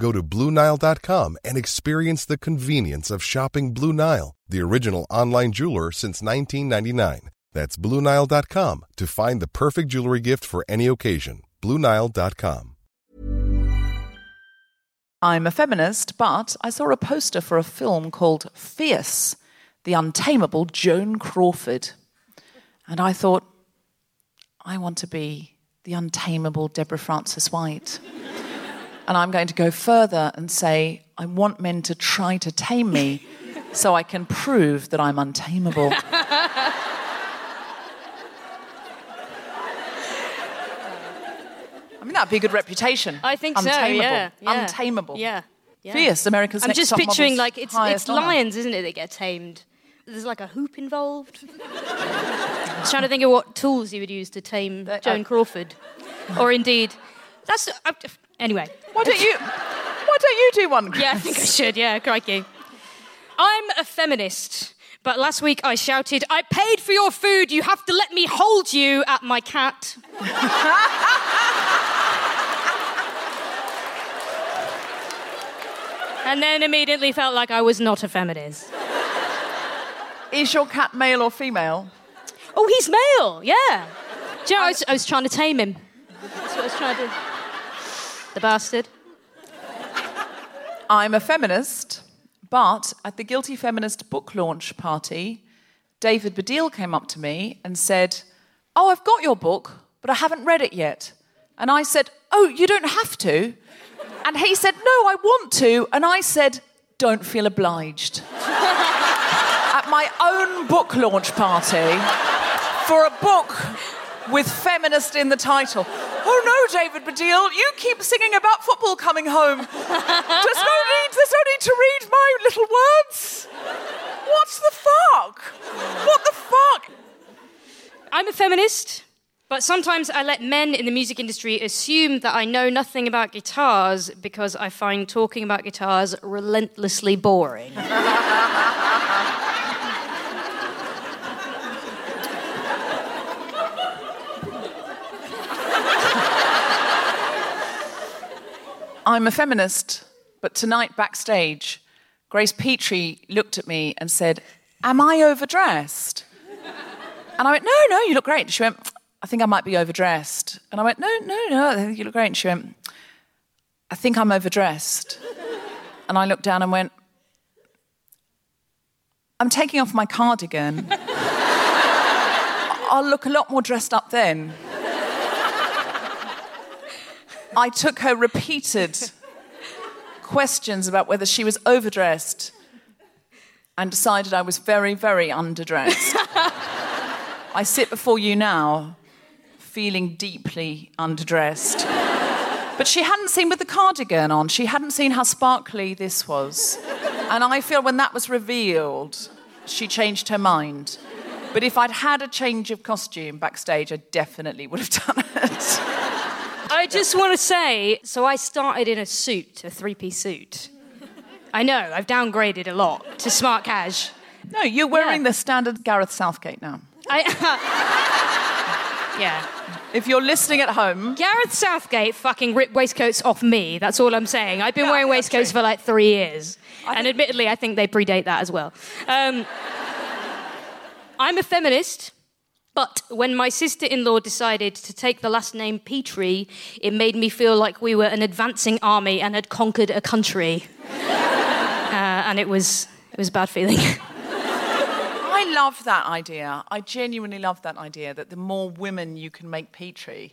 Go to BlueNile.com and experience the convenience of shopping Blue Nile, the original online jeweler since 1999. That's BlueNile.com to find the perfect jewelry gift for any occasion. BlueNile.com. I'm a feminist, but I saw a poster for a film called Fierce The Untamable Joan Crawford. And I thought, I want to be the untamable Deborah Frances White. And I'm going to go further and say, I want men to try to tame me so I can prove that I'm untamable. I mean, that'd be a good reputation. I think untamable. so. Yeah, yeah. Untamable. Yeah. yeah. Fierce, America's I'm just picturing like it's it's lions, isn't it, that get tamed? There's like a hoop involved. I was trying to think of what tools you would use to tame Joan Crawford, or indeed, that's uh, anyway. Why don't you? Why don't you do one? Yeah, I think I should. Yeah, crikey. I'm a feminist, but last week I shouted, "I paid for your food. You have to let me hold you." At my cat. and then immediately felt like I was not a feminist. Is your cat male or female? Oh, he's male, yeah. Do you know, I was, I was trying to tame him. That's what I was trying to do. The bastard. I'm a feminist, but at the Guilty Feminist book launch party, David Baddiel came up to me and said, Oh, I've got your book, but I haven't read it yet. And I said, Oh, you don't have to. And he said, No, I want to. And I said, Don't feel obliged. at my own book launch party for a book with feminist in the title. Oh no, David Baddiel, you keep singing about football coming home. There's no need, there's no need to read my little words. What's the fuck? What the fuck? I'm a feminist, but sometimes I let men in the music industry assume that I know nothing about guitars because I find talking about guitars relentlessly boring. I'm a feminist, but tonight backstage, Grace Petrie looked at me and said, Am I overdressed? And I went, no, no, you look great. She went, I think I might be overdressed. And I went, no, no, no, I think you look great. And she went, I think I'm overdressed. And I looked down and went, I'm taking off my cardigan. I'll look a lot more dressed up then. I took her repeated questions about whether she was overdressed and decided I was very, very underdressed. I sit before you now feeling deeply underdressed. But she hadn't seen with the cardigan on, she hadn't seen how sparkly this was. And I feel when that was revealed, she changed her mind. But if I'd had a change of costume backstage, I definitely would have done it. I just want to say so I started in a suit, a three piece suit. I know, I've downgraded a lot to smart cash. No, you're wearing Yeah. the standard Gareth Southgate now. I, yeah. If you're listening at home, Gareth Southgate fucking ripped waistcoats off me. That's all I'm saying. I've been Yeah, wearing waistcoats true. for like three years. and think- admittedly, I think they predate that as well. Um, I'm a feminist. But when my sister in law decided to take the last name Petrie, it made me feel like we were an advancing army and had conquered a country. uh, and it was, it was a bad feeling. I love that idea. I genuinely love that idea that the more women you can make Petrie,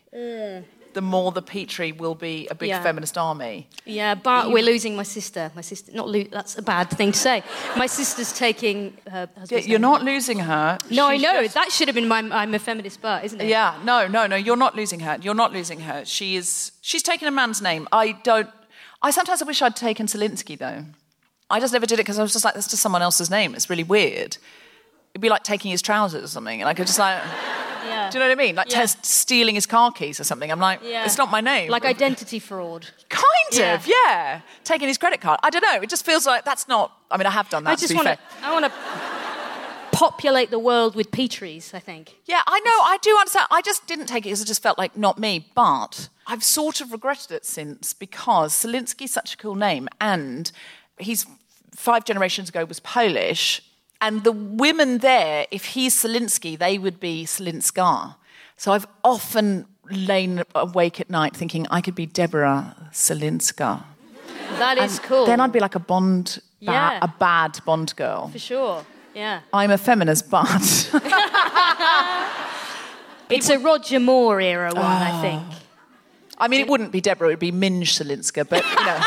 the more the Petrie will be a big Yeah. feminist army. Yeah, but we're losing my sister. My sister, not lo- that's a bad thing to say. My sister's taking her Yeah, you're not losing her. No, I know. just- That should have been my I'm a feminist but, isn't it? Yeah, no, no, no. You're not losing her. You're not losing her. She is. She's taken a man's name. I don't. I sometimes I wish I'd taken Salinsky though. I just never did it because I was just like, that's just someone else's name. It's really weird. It'd be like taking his trousers or something, and I could just like. Yeah. Do you know what I mean? Like Yeah. stealing his car keys or something. I'm like, Yeah. it's not my name. Like identity fraud. Kind Yeah. of, yeah. Taking his credit card. I don't know. It just feels like that's not. I mean, I have done that. I just want to. I want to populate the world with Petries, I think. Yeah, I know. I do understand. I just didn't take it because it just felt like not me. But I've sort of regretted it since because Salinsky's such a cool name, and he's five generations ago was Polish, and the women there, if he's Salinsky, they would be Salinska. So I've often lain awake at night thinking I could be Deborah Salinska. That is cool. Then I'd be like a Bond, ba- Yeah. a bad Bond girl. for sure. Yeah. I'm a feminist, but It's a Roger Moore era one, I think. I mean, it wouldn't be Deborah, it would be Minge Salinska, but you know.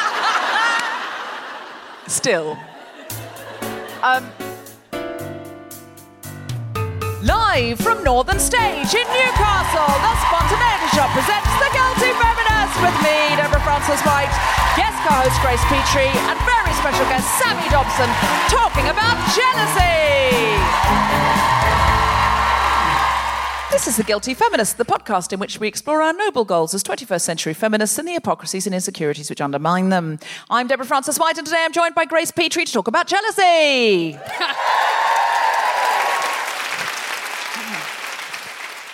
Still. Um, live from Northern Stage in Newcastle, the Spontaneity Shop presents The Guilty Feminist with me, Deborah Frances White, guest co-host Grace Petrie, and very special guest Sammy Dobson, talking about jealousy. This is The Guilty Feminist, the podcast in which we explore our noble goals as 21st century feminists and the hypocrisies and insecurities which undermine them. I'm Deborah Frances White, and today I'm joined by Grace Petrie to talk about jealousy.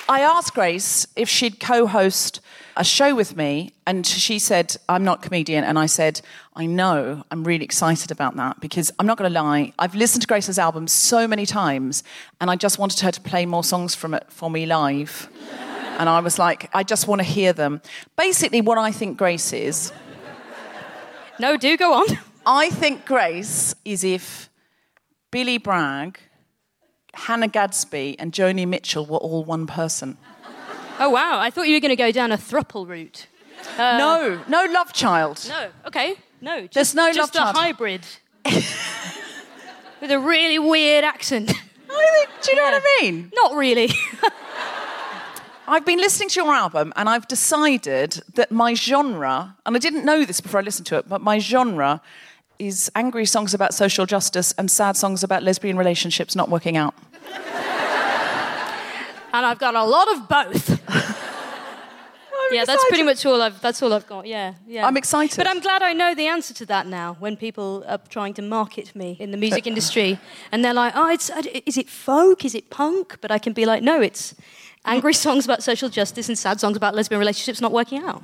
I asked Grace if she'd co host a show with me, and she said, I'm not a comedian. And I said, I know, I'm really excited about that because I'm not going to lie, I've listened to Grace's album so many times, and I just wanted her to play more songs from it for me live. And I was like, I just want to hear them. Basically, what I think Grace is, No, do go on. I think Grace is if Billy Bragg, Hannah Gadsby, and Joni Mitchell were all one person. Oh, wow. I thought you were going to go down a thruple route. Uh, no, no love child. No, okay. No, just, There's no just love a child. hybrid. With a really weird accent. Do you know what I mean? Not really. I've been listening to your album and I've decided that my genre, and I didn't know this before I listened to it, but my genre is angry songs about social justice and sad songs about lesbian relationships not working out. And I've got a lot of both. yeah, that's pretty much all I've. That's all I've got. Yeah, yeah. I'm excited. but I'm glad I know the answer to that now. When people are trying to market me in the music industry, and they're like, "Oh, it's is it folk? Is it punk?" But I can be like, "No, it's angry songs about social justice and sad songs about lesbian relationships not working out."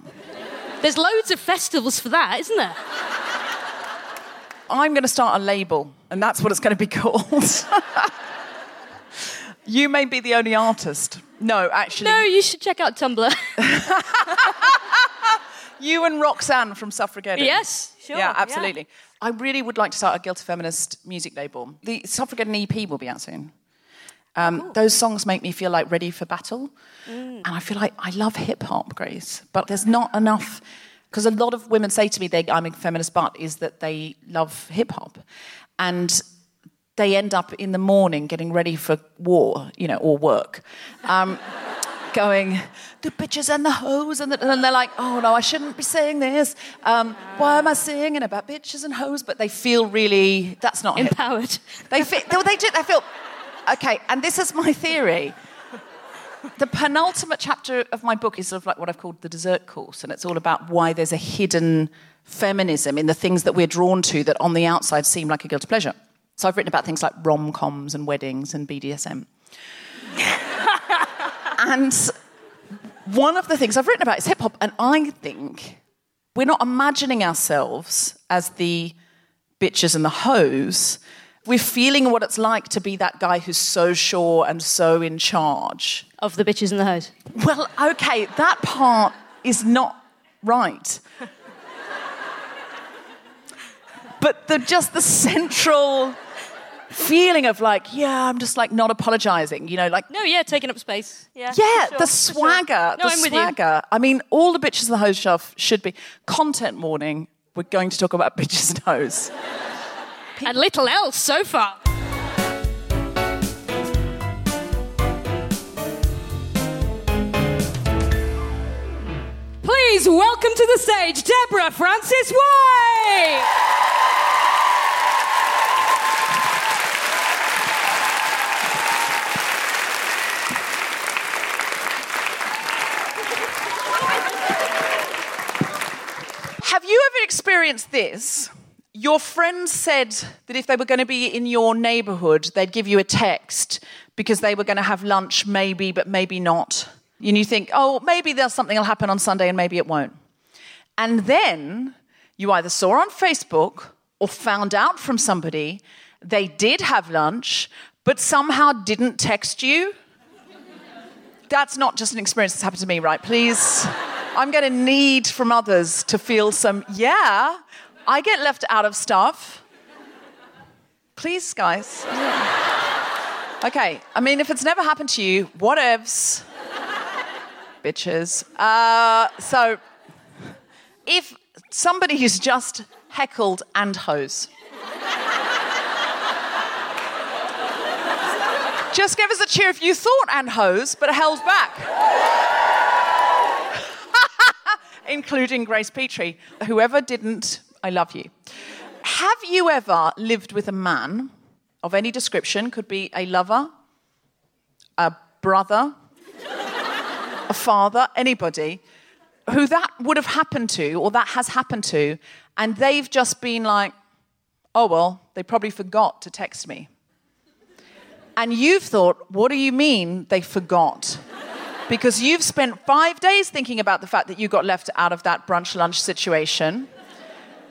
There's loads of festivals for that, isn't there? I'm going to start a label, and that's what it's going to be called. You may be the only artist. No, actually. No, you should check out Tumblr. You and Roxanne from Suffragette. yes, sure. Yeah, absolutely. I really would like to start a Guilty Feminist music label. The Suffragette EP will be out soon. Um, Those songs make me feel like ready for battle. And I feel like I love hip hop, Grace, but there's not enough. Because a lot of women say to me, they, I'm a feminist, but is that they love hip hop. And they end up in the morning getting ready for war, you know, or work. Um, going, the bitches and the hoes, and, the, and they're like, oh no, I shouldn't be saying this. Um, why am I singing about bitches and hoes? But they feel really, that's not. Empowered. They feel, they, they, do, they feel, okay, and this is my theory. The penultimate chapter of my book is sort of like what I've called the dessert course, and it's all about why there's a hidden feminism in the things that we're drawn to that on the outside seem like a guilty pleasure. So I've written about things like rom coms and weddings and BDSM. and one of the things I've written about is hip hop, and I think we're not imagining ourselves as the bitches and the hoes. We're feeling what it's like to be that guy who's so sure and so in charge. Of the bitches and the hoes. Well, okay, that part is not right. But the just the central feeling of like, yeah, I'm just like not apologizing, you know, like No, yeah, taking up space. Yeah. yeah, sure, the for sure. swagger, No, the I'm with you. swagger. I mean, all the bitches in the hose shelf should be content warning. We're going to talk about bitches and hoes. And little else so far. Please welcome to the stage Deborah Frances White. Have you ever experienced this? Your friends said that if they were going to be in your neighborhood, they'd give you a text because they were going to have lunch, maybe, but maybe not. And you think, oh, maybe there's something will happen on Sunday and maybe it won't. And then you either saw on Facebook or found out from somebody they did have lunch, but somehow didn't text you. That's not just an experience that's happened to me, right? Please. I'm going to need from others to feel some, yeah, I get left out of stuff. Please, guys. Okay, I mean, if it's never happened to you, whatevs. Bitches. Uh, so, if somebody is just heckled and hose, just give us a cheer if you thought and hose, but held back including Grace Petrie. Whoever didn't, I love you. Have you ever lived with a man of any description? Could be a lover, a brother, a father, anybody, who that would have happened to or that has happened to, and they've just been like, oh, well, they probably forgot to text me. And you've thought, what do you mean they forgot? Because you've spent five days thinking about the fact that you got left out of that brunch lunch situation.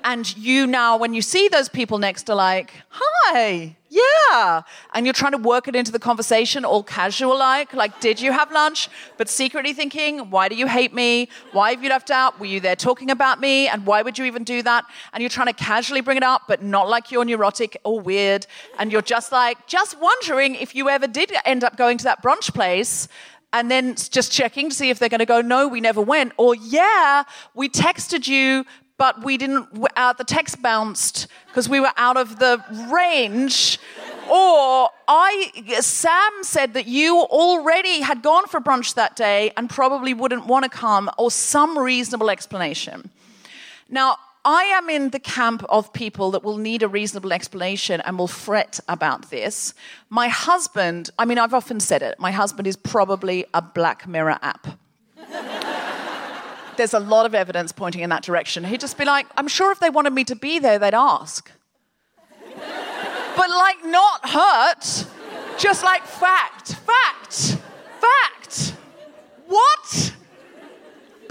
And you now, when you see those people next, are like, hi, yeah. And you're trying to work it into the conversation, all casual like, like, did you have lunch? But secretly thinking, why do you hate me? Why have you left out? Were you there talking about me? And why would you even do that? And you're trying to casually bring it up, but not like you're neurotic or weird. And you're just like, just wondering if you ever did end up going to that brunch place and then just checking to see if they're going to go, no, we never went, or yeah, we texted you, but we didn't, uh, the text bounced because we were out of the range. Or I, Sam said that you already had gone for brunch that day and probably wouldn't want to come, or some reasonable explanation. Now, I am in the camp of people that will need a reasonable explanation and will fret about this. My husband, I mean, I've often said it, my husband is probably a Black Mirror app. There's a lot of evidence pointing in that direction. He'd just be like, I'm sure if they wanted me to be there, they'd ask. but like, not hurt, just like fact, fact, fact. What?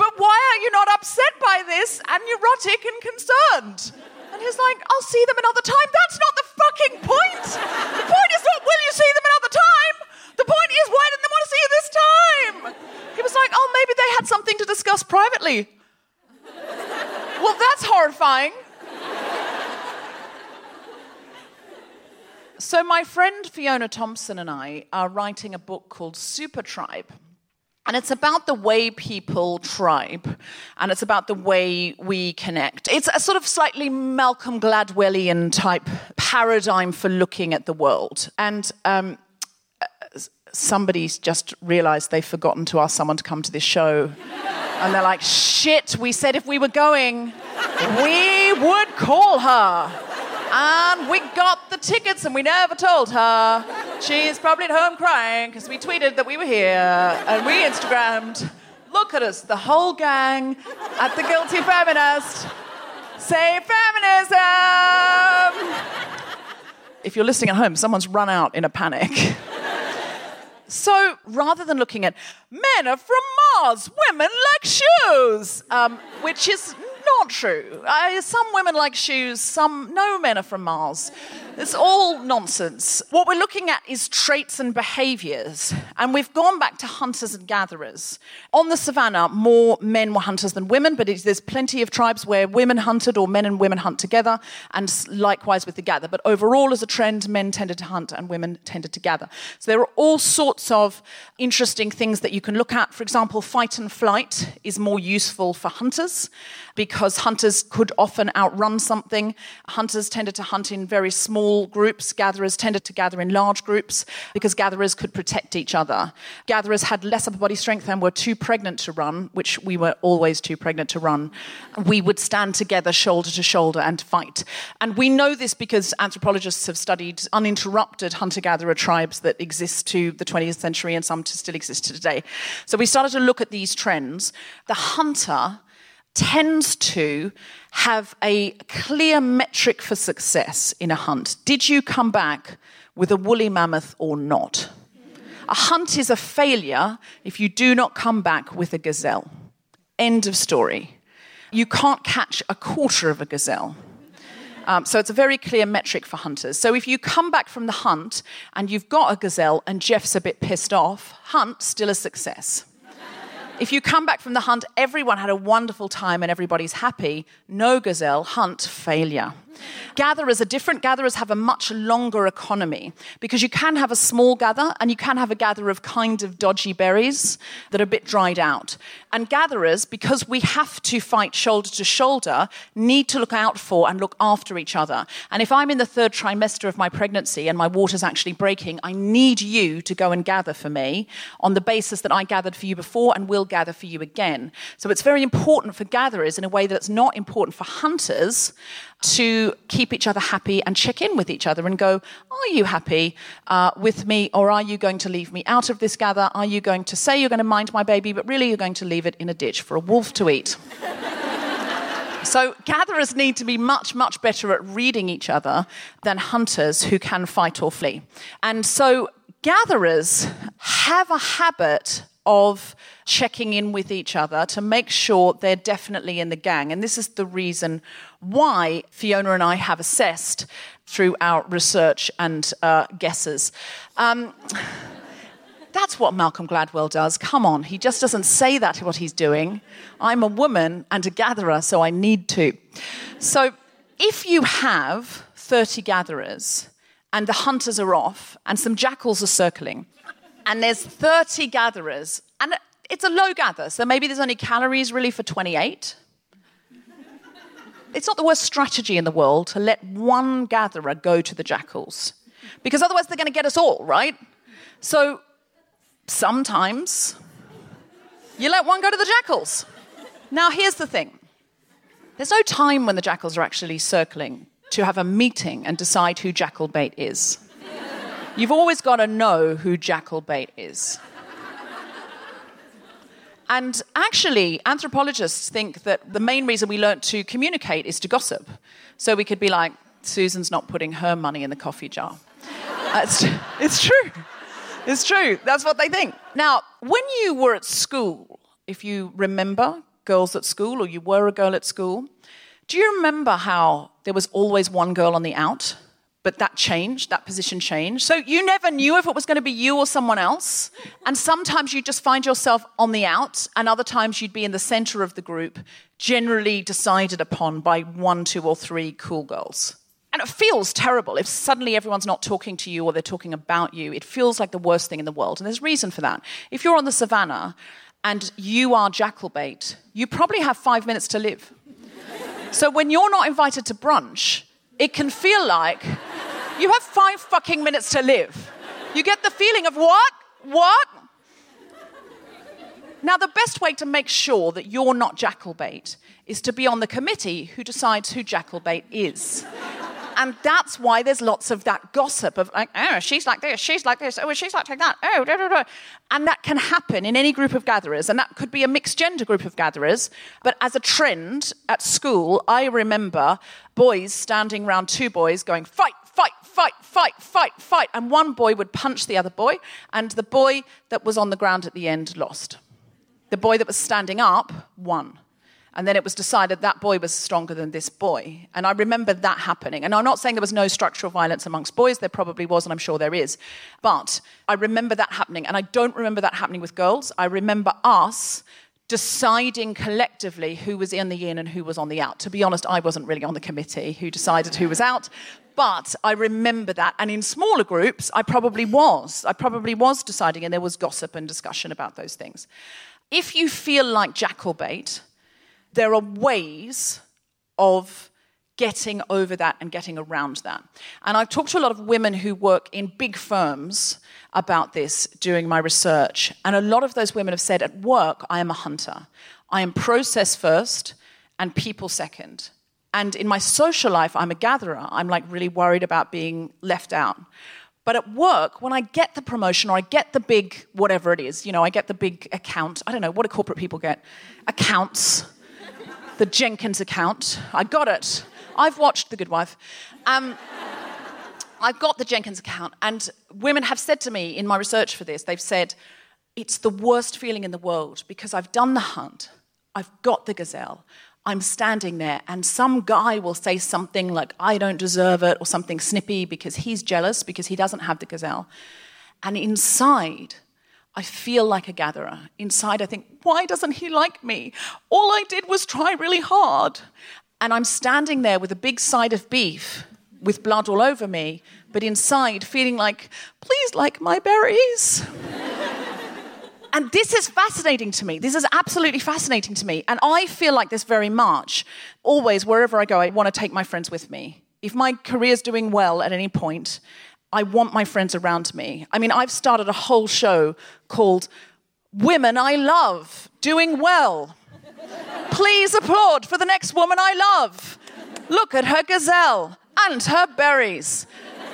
but why are you not upset by this and neurotic and concerned? And he's like, I'll see them another time. That's not the fucking point. The point is not, will you see them another time? The point is, why didn't they want to see you this time? He was like, oh, maybe they had something to discuss privately. Well, that's horrifying. So, my friend Fiona Thompson and I are writing a book called Super Tribe. And it's about the way people tribe, and it's about the way we connect. It's a sort of slightly Malcolm Gladwellian type paradigm for looking at the world. And um, somebody's just realized they've forgotten to ask someone to come to this show. and they're like, shit, we said if we were going, we would call her. And we got the tickets and we never told her. She's probably at home crying because we tweeted that we were here and we Instagrammed. Look at us, the whole gang at the Guilty Feminist. Say feminism! If you're listening at home, someone's run out in a panic. So rather than looking at men are from Mars, women like shoes, um, which is not true. Uh, some women like shoes, some, no men are from Mars. It's all nonsense. What we're looking at is traits and behaviors. And we've gone back to hunters and gatherers. On the savannah, more men were hunters than women, but there's plenty of tribes where women hunted or men and women hunt together, and likewise with the gather. But overall, as a trend, men tended to hunt and women tended to gather. So there are all sorts of interesting things that you can look at. For example, fight and flight is more useful for hunters because hunters could often outrun something. Hunters tended to hunt in very small groups, gatherers tended to gather in large groups because gatherers could protect each other. Gatherers had less upper body strength and were too pregnant to run, which we were always too pregnant to run. We would stand together shoulder to shoulder and fight. And we know this because anthropologists have studied uninterrupted hunter gatherer tribes that exist to the 20th century and some still exist today. So we started to look at these trends. The hunter tends to have a clear metric for success in a hunt. Did you come back with a woolly mammoth or not? A hunt is a failure if you do not come back with a gazelle. End of story. You can't catch a quarter of a gazelle. Um, so it's a very clear metric for hunters. So if you come back from the hunt and you've got a gazelle and Jeff's a bit pissed off, hunt still a success. If you come back from the hunt, everyone had a wonderful time and everybody's happy. No gazelle, hunt, failure. Gatherers are different. Gatherers have a much longer economy because you can have a small gather and you can have a gather of kind of dodgy berries that are a bit dried out. And gatherers, because we have to fight shoulder to shoulder, need to look out for and look after each other. And if I'm in the third trimester of my pregnancy and my water's actually breaking, I need you to go and gather for me on the basis that I gathered for you before and will gather for you again. So it's very important for gatherers in a way that's not important for hunters to keep each other happy and check in with each other and go, Are you happy uh, with me, or are you going to leave me out of this gather? Are you going to say you're going to mind my baby, but really you're going to leave it in a ditch for a wolf to eat? So, gatherers need to be much, much better at reading each other than hunters who can fight or flee. And so, gatherers have a habit of checking in with each other to make sure they're definitely in the gang. And this is the reason why Fiona and I have assessed through our research and uh, guesses. Um, that's what Malcolm Gladwell does. Come on, he just doesn't say that what he's doing. I'm a woman and a gatherer, so I need to. So if you have 30 gatherers and the hunters are off and some jackals are circling, and there's 30 gatherers, and it's a low gather, so maybe there's only calories really for 28. It's not the worst strategy in the world to let one gatherer go to the jackals, because otherwise they're going to get us all, right? So sometimes you let one go to the jackals. Now, here's the thing there's no time when the jackals are actually circling to have a meeting and decide who jackal bait is. You've always got to know who jackal bait is. And actually, anthropologists think that the main reason we learnt to communicate is to gossip. So we could be like, Susan's not putting her money in the coffee jar. it's, it's true. It's true. That's what they think. Now, when you were at school, if you remember girls at school or you were a girl at school, do you remember how there was always one girl on the out? But that changed, that position changed. So you never knew if it was going to be you or someone else. And sometimes you just find yourself on the out, and other times you'd be in the center of the group, generally decided upon by one, two, or three cool girls. And it feels terrible if suddenly everyone's not talking to you or they're talking about you. It feels like the worst thing in the world. And there's reason for that. If you're on the savannah and you are jackalbait, you probably have five minutes to live. so when you're not invited to brunch, it can feel like you have five fucking minutes to live. You get the feeling of what? What? Now, the best way to make sure that you're not jackalbait is to be on the committee who decides who jackalbait is and that's why there's lots of that gossip of like, oh, she's like this, she's like this, oh, she's like that, oh, da, da, da. and that can happen in any group of gatherers, and that could be a mixed gender group of gatherers. But as a trend at school, I remember boys standing around two boys going, fight, fight, fight, fight, fight, fight, and one boy would punch the other boy, and the boy that was on the ground at the end lost. The boy that was standing up won. And then it was decided that boy was stronger than this boy. And I remember that happening. And I'm not saying there was no structural violence amongst boys, there probably was, and I'm sure there is. But I remember that happening. And I don't remember that happening with girls. I remember us deciding collectively who was in the in and who was on the out. To be honest, I wasn't really on the committee who decided who was out, but I remember that. And in smaller groups, I probably was. I probably was deciding, and there was gossip and discussion about those things. If you feel like jackalbait, there are ways of getting over that and getting around that. And I've talked to a lot of women who work in big firms about this during my research. And a lot of those women have said, at work, I am a hunter. I am process first and people second. And in my social life, I'm a gatherer. I'm like really worried about being left out. But at work, when I get the promotion or I get the big whatever it is, you know, I get the big account. I don't know, what do corporate people get? Accounts the Jenkins account. I got it. I've watched The Good Wife. Um, I've got the Jenkins account, and women have said to me in my research for this, they've said, it's the worst feeling in the world because I've done the hunt, I've got the gazelle, I'm standing there, and some guy will say something like, I don't deserve it, or something snippy because he's jealous because he doesn't have the gazelle. And inside, I feel like a gatherer. Inside, I think, why doesn't he like me? All I did was try really hard. And I'm standing there with a big side of beef with blood all over me, but inside feeling like, please like my berries. and this is fascinating to me. This is absolutely fascinating to me. And I feel like this very much. Always, wherever I go, I want to take my friends with me. If my career's doing well at any point, I want my friends around me. I mean, I've started a whole show called Women I Love Doing Well. Please applaud for the next woman I love. Look at her gazelle and her berries.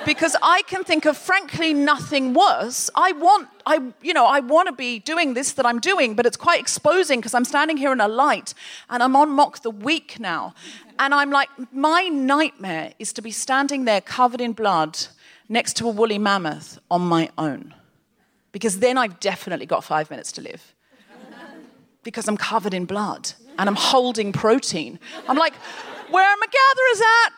Because I can think of frankly nothing worse. I want, I, you know, I want to be doing this that I'm doing, but it's quite exposing because I'm standing here in a light and I'm on Mock the Week now. And I'm like, my nightmare is to be standing there covered in blood next to a woolly mammoth on my own. Because then I've definitely got five minutes to live. Because I'm covered in blood and I'm holding protein. I'm like, where are my gatherers at?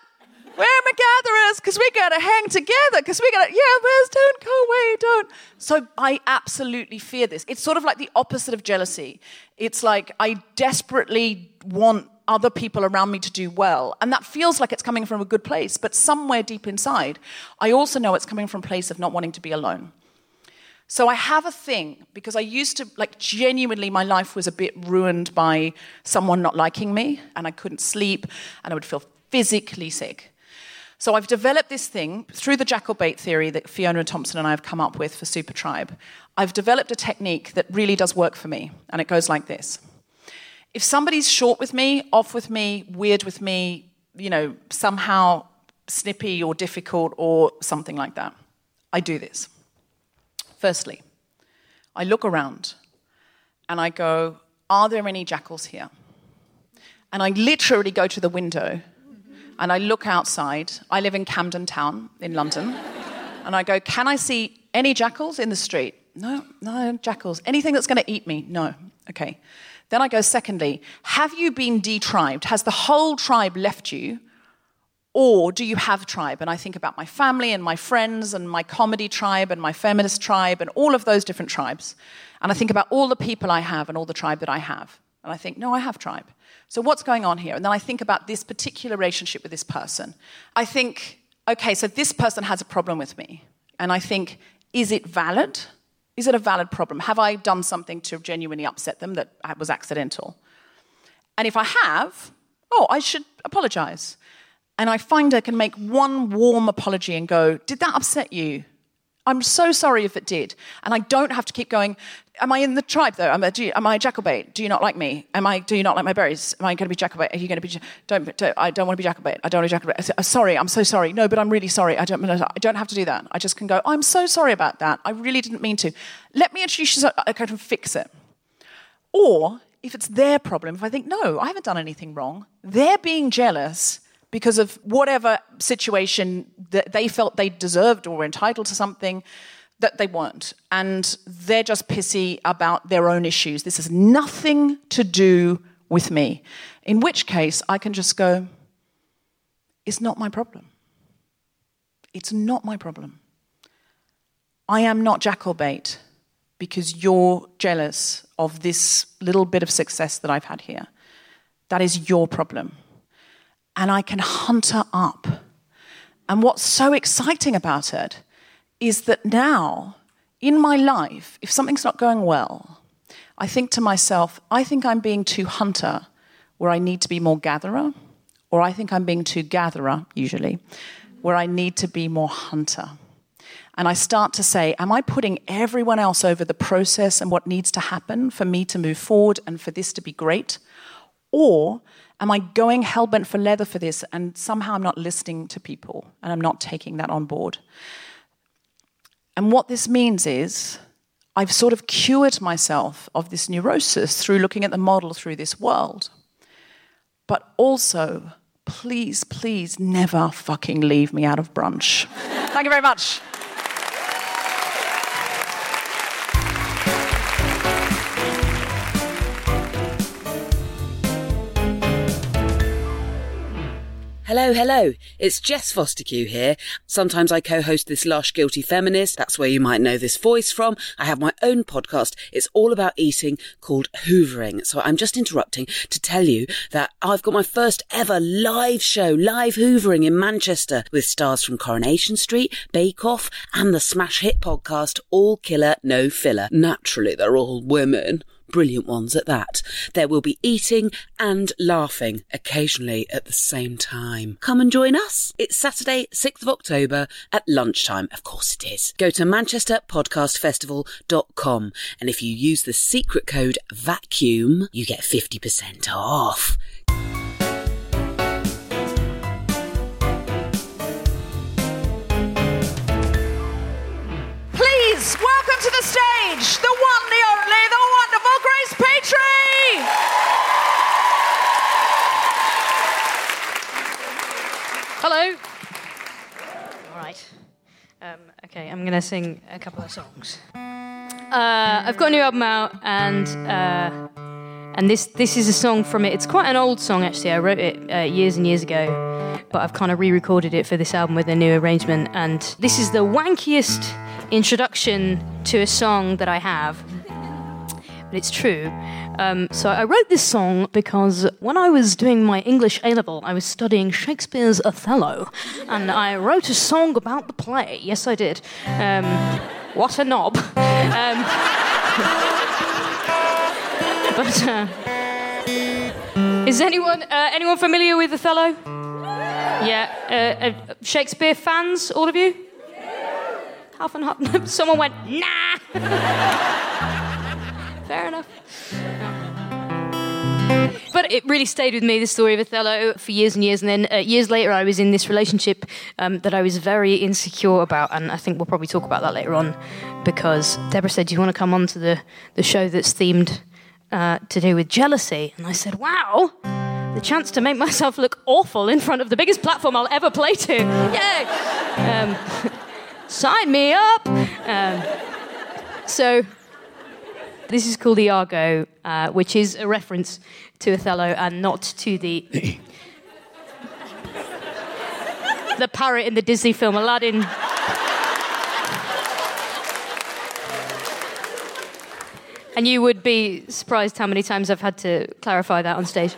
Where are my gatherers? Because we gotta hang together. Because we gotta, yeah, where's don't go away, don't. So I absolutely fear this. It's sort of like the opposite of jealousy. It's like I desperately want other people around me to do well. And that feels like it's coming from a good place, but somewhere deep inside, I also know it's coming from a place of not wanting to be alone. So I have a thing because I used to, like, genuinely, my life was a bit ruined by someone not liking me, and I couldn't sleep, and I would feel physically sick. So I've developed this thing through the jackal bait theory that Fiona Thompson and I have come up with for Super Tribe. I've developed a technique that really does work for me, and it goes like this. If somebody's short with me, off with me, weird with me, you know, somehow snippy or difficult or something like that, I do this. Firstly, I look around and I go, Are there any jackals here? And I literally go to the window and I look outside. I live in Camden Town in London. and I go, Can I see any jackals in the street? No, no jackals. Anything that's going to eat me? No. Okay. Then I go, secondly, have you been detribed? Has the whole tribe left you? Or do you have tribe? And I think about my family and my friends and my comedy tribe and my feminist tribe and all of those different tribes. And I think about all the people I have and all the tribe that I have. And I think, no, I have tribe. So what's going on here? And then I think about this particular relationship with this person. I think, okay, so this person has a problem with me. And I think, is it valid? Is it a valid problem? Have I done something to genuinely upset them that was accidental? And if I have, oh, I should apologize. And I find I can make one warm apology and go, Did that upset you? I'm so sorry if it did. And I don't have to keep going, Am I in the tribe though? Am I, you, am I a jackalbait? Do you not like me? Am I, do you not like my berries? Am I going to be jackalbait? Are you going to be, don't, don't, I don't want to be jackalbait. I don't want to be jackalbait. I uh, sorry, I'm so sorry. No, but I'm really sorry. I don't, I don't have to do that. I just can go, I'm so sorry about that. I really didn't mean to. Let me introduce you, I kind of fix it. Or if it's their problem, if I think, no, I haven't done anything wrong, they're being jealous because of whatever situation that they felt they deserved or were entitled to something that they weren't. And they're just pissy about their own issues. This has nothing to do with me. In which case, I can just go, it's not my problem. It's not my problem. I am not Jackalbait because you're jealous of this little bit of success that I've had here. That is your problem. And I can hunt her up. And what's so exciting about it is that now, in my life, if something's not going well, I think to myself, I think I'm being too hunter where I need to be more gatherer, or I think I'm being too gatherer, usually, where I need to be more hunter. And I start to say, Am I putting everyone else over the process and what needs to happen for me to move forward and for this to be great? Or am I going hellbent for leather for this and somehow I'm not listening to people and I'm not taking that on board? And what this means is I've sort of cured myself of this neurosis through looking at the model through this world. But also, please, please never fucking leave me out of brunch. Thank you very much. Hello, hello. It's Jess Fostekew here. Sometimes I co-host this Lush Guilty Feminist. That's where you might know this voice from. I have my own podcast. It's all about eating called Hoovering. So I'm just interrupting to tell you that I've got my first ever live show, live Hoovering in Manchester with stars from Coronation Street, Bake Off and the smash hit podcast All Killer No Filler. Naturally, they're all women brilliant ones at that. There will be eating and laughing occasionally at the same time. Come and join us. It's Saturday, 6th of October at lunchtime. Of course it is. Go to manchesterpodcastfestival.com and if you use the secret code VACUUM, you get 50% off. Please welcome to the stage the one, the only, the wonderful Grace Petrie. Hello. All right. Um, okay, I'm going to sing a couple of songs. Uh, I've got a new album out, and uh, and this this is a song from it. It's quite an old song actually. I wrote it uh, years and years ago, but I've kind of re-recorded it for this album with a new arrangement. And this is the wankiest introduction to a song that I have, but it's true. Um, so I wrote this song because when I was doing my English A level, I was studying Shakespeare's Othello, and I wrote a song about the play. Yes, I did. Um, what a knob. Um, but uh, is anyone uh, anyone familiar with Othello? Yeah, uh, uh Shakespeare fans, all of you? Half and half. Someone went nah. Fair enough. But it really stayed with me, the story of Othello, for years and years. And then uh, years later, I was in this relationship um, that I was very insecure about. And I think we'll probably talk about that later on because Deborah said, Do you want to come on to the, the show that's themed uh, to do with jealousy? And I said, Wow, the chance to make myself look awful in front of the biggest platform I'll ever play to. Yay! Um, sign me up! Um, so this is called Iago, uh, which is a reference to Othello and not to the. the parrot in the Disney film Aladdin. and you would be surprised how many times I've had to clarify that on stage.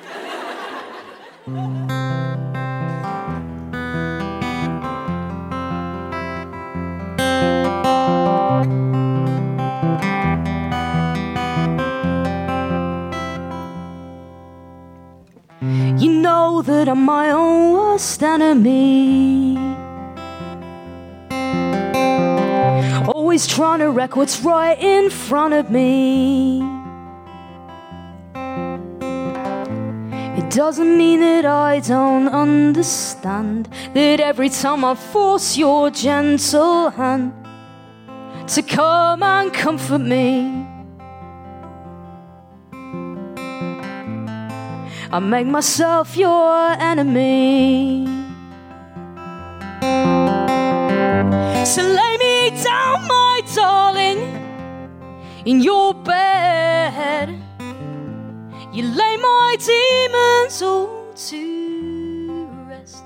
You know that I'm my own worst enemy. Always trying to wreck what's right in front of me. It doesn't mean that I don't understand that every time I force your gentle hand to come and comfort me. I make myself your enemy. So lay me down, my darling, in your bed. You lay my demons all to rest.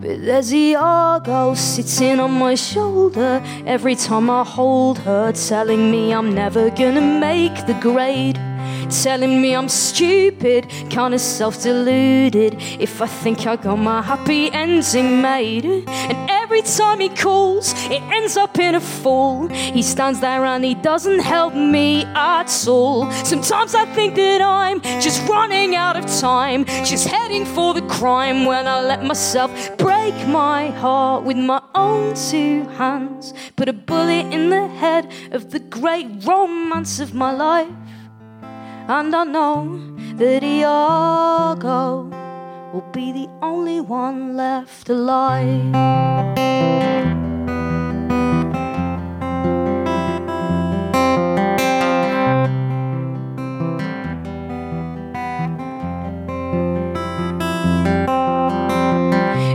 But there's the Iago sitting on my shoulder every time I hold her, telling me I'm never gonna make the grade telling me I'm stupid, kinda self deluded. If I think I got my happy ending made, and every time he calls, it ends up in a fall. He stands there and he doesn't help me at all. Sometimes I think that I'm just running out of time, just heading for the crime when I let myself break my heart with my own two hands. Put a bullet in the head of the great romance of my life. And I know that Iago will be the only one left alive.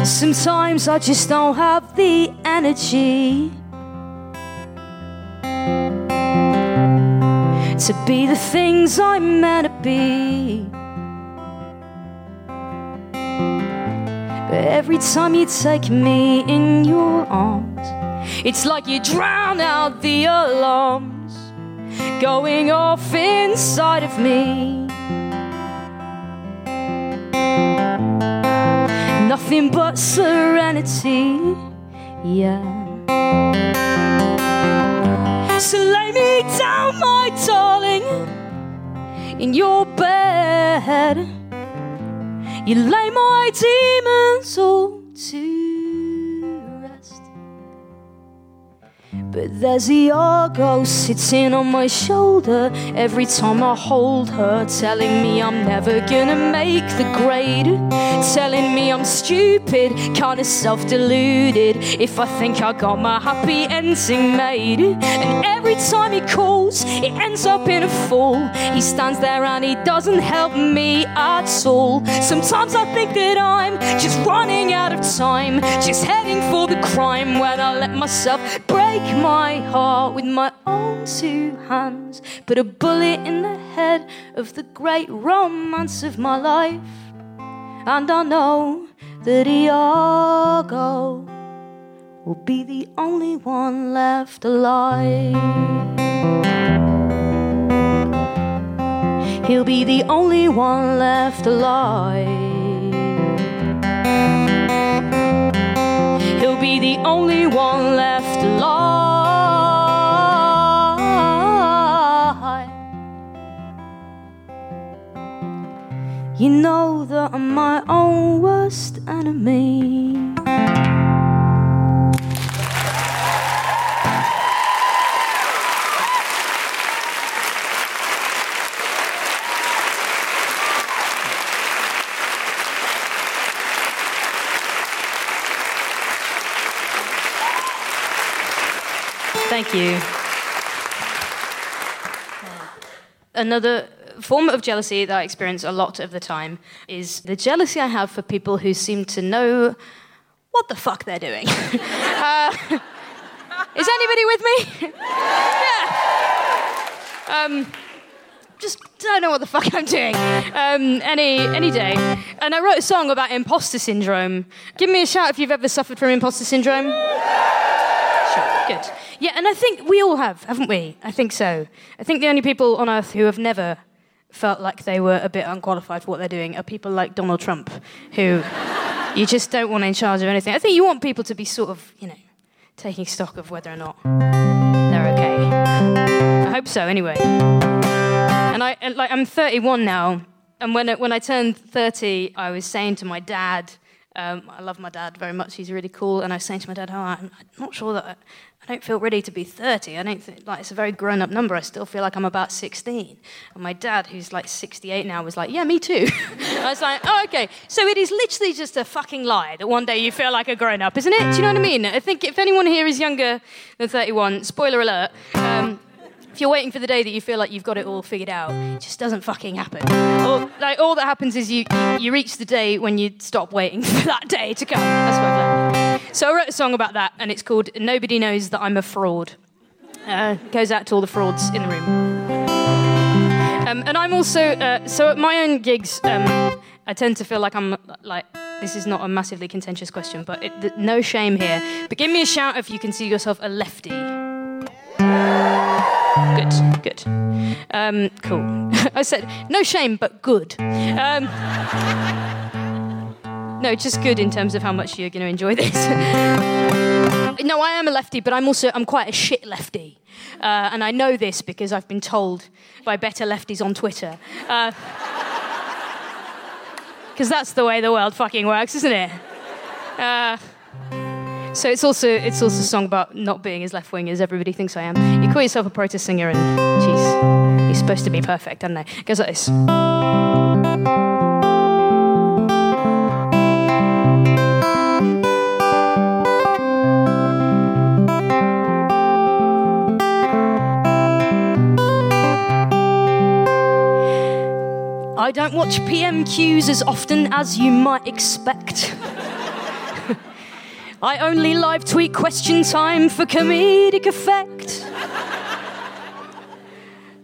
Sometimes I just don't have the energy to be the things I'm meant to be. But every time you take me in your arms, it's like you drown out the alarms going off inside of me. Nothing but serenity, yeah. So lay me down, my darling, in your bed. You lay my demons all to But there's the Iago sitting on my shoulder every time I hold her, telling me I'm never gonna make the grade. Telling me I'm stupid, kinda self deluded. If I think I got my happy ending made. And every time he calls, it ends up in a fall. He stands there and he doesn't help me at all. Sometimes I think that I'm just running out of time, just heading for the crime when I let myself break my heart with my own two hands. Put a bullet in the head of the great romance of my life. And I know that Iago will be the only one left alive. He'll be the only one left alive. He'll be the only one left alive. You know that I'm my own worst enemy. Thank you. Another form of jealousy that I experience a lot of the time is the jealousy I have for people who seem to know what the fuck they're doing. uh, is anybody with me? yeah. Um, just don't know what the fuck I'm doing. Um, any any day. And I wrote a song about imposter syndrome. Give me a shout if you've ever suffered from imposter syndrome. Sure, good. Yeah, and I think we all have, haven't we? I think so. I think the only people on earth who have never felt like they were a bit unqualified for what they're doing are people like Donald Trump, who you just don't want in charge of anything. I think you want people to be sort of, you know, taking stock of whether or not they're okay. I hope so, anyway. And I, like, I'm 31 now, and when, when I turned 30, I was saying to my dad, um, I love my dad very much. He's really cool. And I was saying to my dad, "Oh, I'm, not sure that I don't feel ready to be 30. I don't think like it's a very grown-up number. I still feel like I'm about 16." And my dad, who's like 68 now, was like, "Yeah, me too." I was like, "Oh, okay." So it is literally just a fucking lie that one day you feel like a grown-up, isn't it? Do you know what I mean? I think if anyone here is younger than 31, spoiler alert. Um, if you're waiting for the day that you feel like you've got it all figured out, it just doesn't fucking happen. Or, like all that happens is you you reach the day when you stop waiting for that day to come. That's what I've learned. So I wrote a song about that, and it's called "Nobody Knows That I'm a Fraud." Uh, goes out to all the frauds in the room. Um, and I'm also uh, so at my own gigs. Um, I tend to feel like I'm like this is not a massively contentious question, but it, th- no shame here. But give me a shout if you consider yourself a lefty. Good, good. Um, cool. I said, no shame, but good. No, just good in terms of how much you're going to enjoy this. no, I am a lefty, but I'm also I'm quite a shit lefty, uh, and I know this because I've been told by better lefties on Twitter. Because that's the way the world fucking works, isn't it? Uh, so it's also it's also a song about not being as left wing as everybody thinks I am. You call yourself a protest singer, and jeez, you're supposed to be perfect, aren't they? Goes like this. I don't watch PMQs as often as you might expect. I only live tweet question time for comedic effect.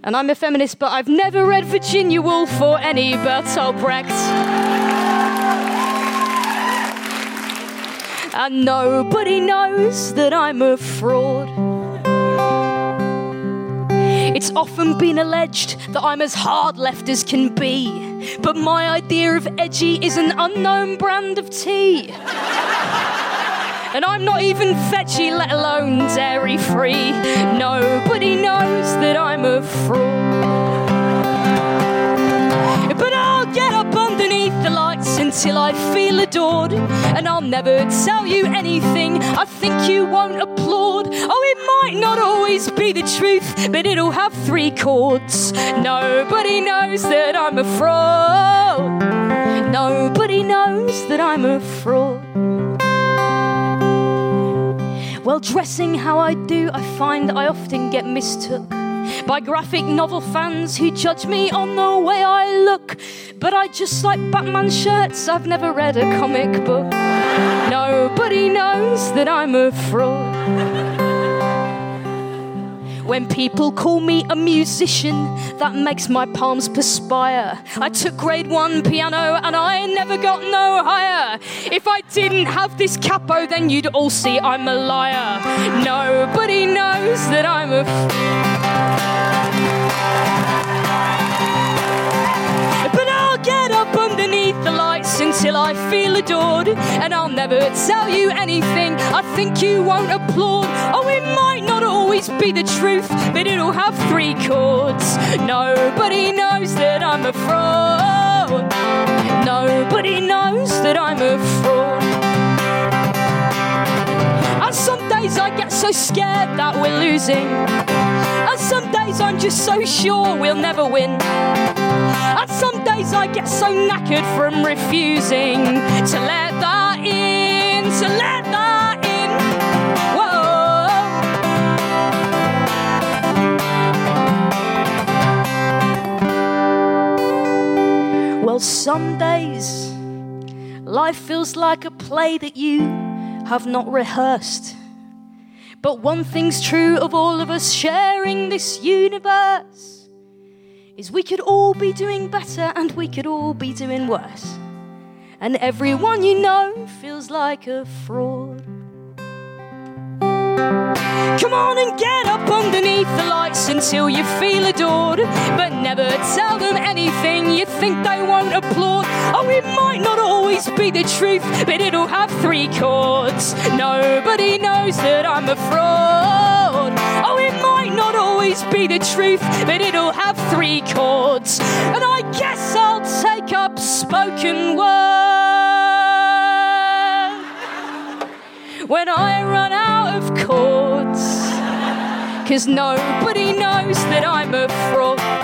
And I'm a feminist, but I've never read Virginia Woolf or any Bertolt Brecht. And nobody knows that I'm a fraud. It's often been alleged that I'm as hard left as can be, but my idea of edgy is an unknown brand of tea. And I'm not even veggie, let alone dairy free. Nobody knows that I'm a fraud. But I'll get up underneath the lights until I feel adored. And I'll never tell you anything I think you won't. Oh, it might not always be the truth, but it'll have three chords. Nobody knows that I'm a fraud. Nobody knows that I'm a fraud. Well, dressing how I do, I find I often get mistook by graphic novel fans who judge me on the way I look. But I just like Batman shirts, I've never read a comic book. Nobody knows that I'm a fraud. When people call me a musician, that makes my palms perspire. I took grade one piano and I never got no higher. If I didn't have this capo, then you'd all see I'm a liar. Nobody knows that I'm a. But until I feel adored. And I'll never tell you anything I think you won't applaud. Oh, it might not always be the truth, but it'll have three chords. Nobody knows that I'm a fraud. Nobody knows that I'm a fraud. And some days I get so scared that we're losing. And some days I'm just so sure we'll never win. And some days I get so knackered from refusing to let that in, to let that in. Whoa. Well, some days life feels like a play that you have not rehearsed. But one thing's true of all of us sharing this universe is we could all be doing better and we could all be doing worse. And everyone you know feels like a fraud. Come on and get up underneath the lights until you feel adored. But never tell them anything you think they won't applaud. Oh, it might not always be the truth, but it'll have three chords. Nobody knows that I'm a fraud. Oh, it might not always be the truth, but have three chords. And I guess I'll take up spoken word when I run out of chords. Cause nobody knows that I'm a fraud.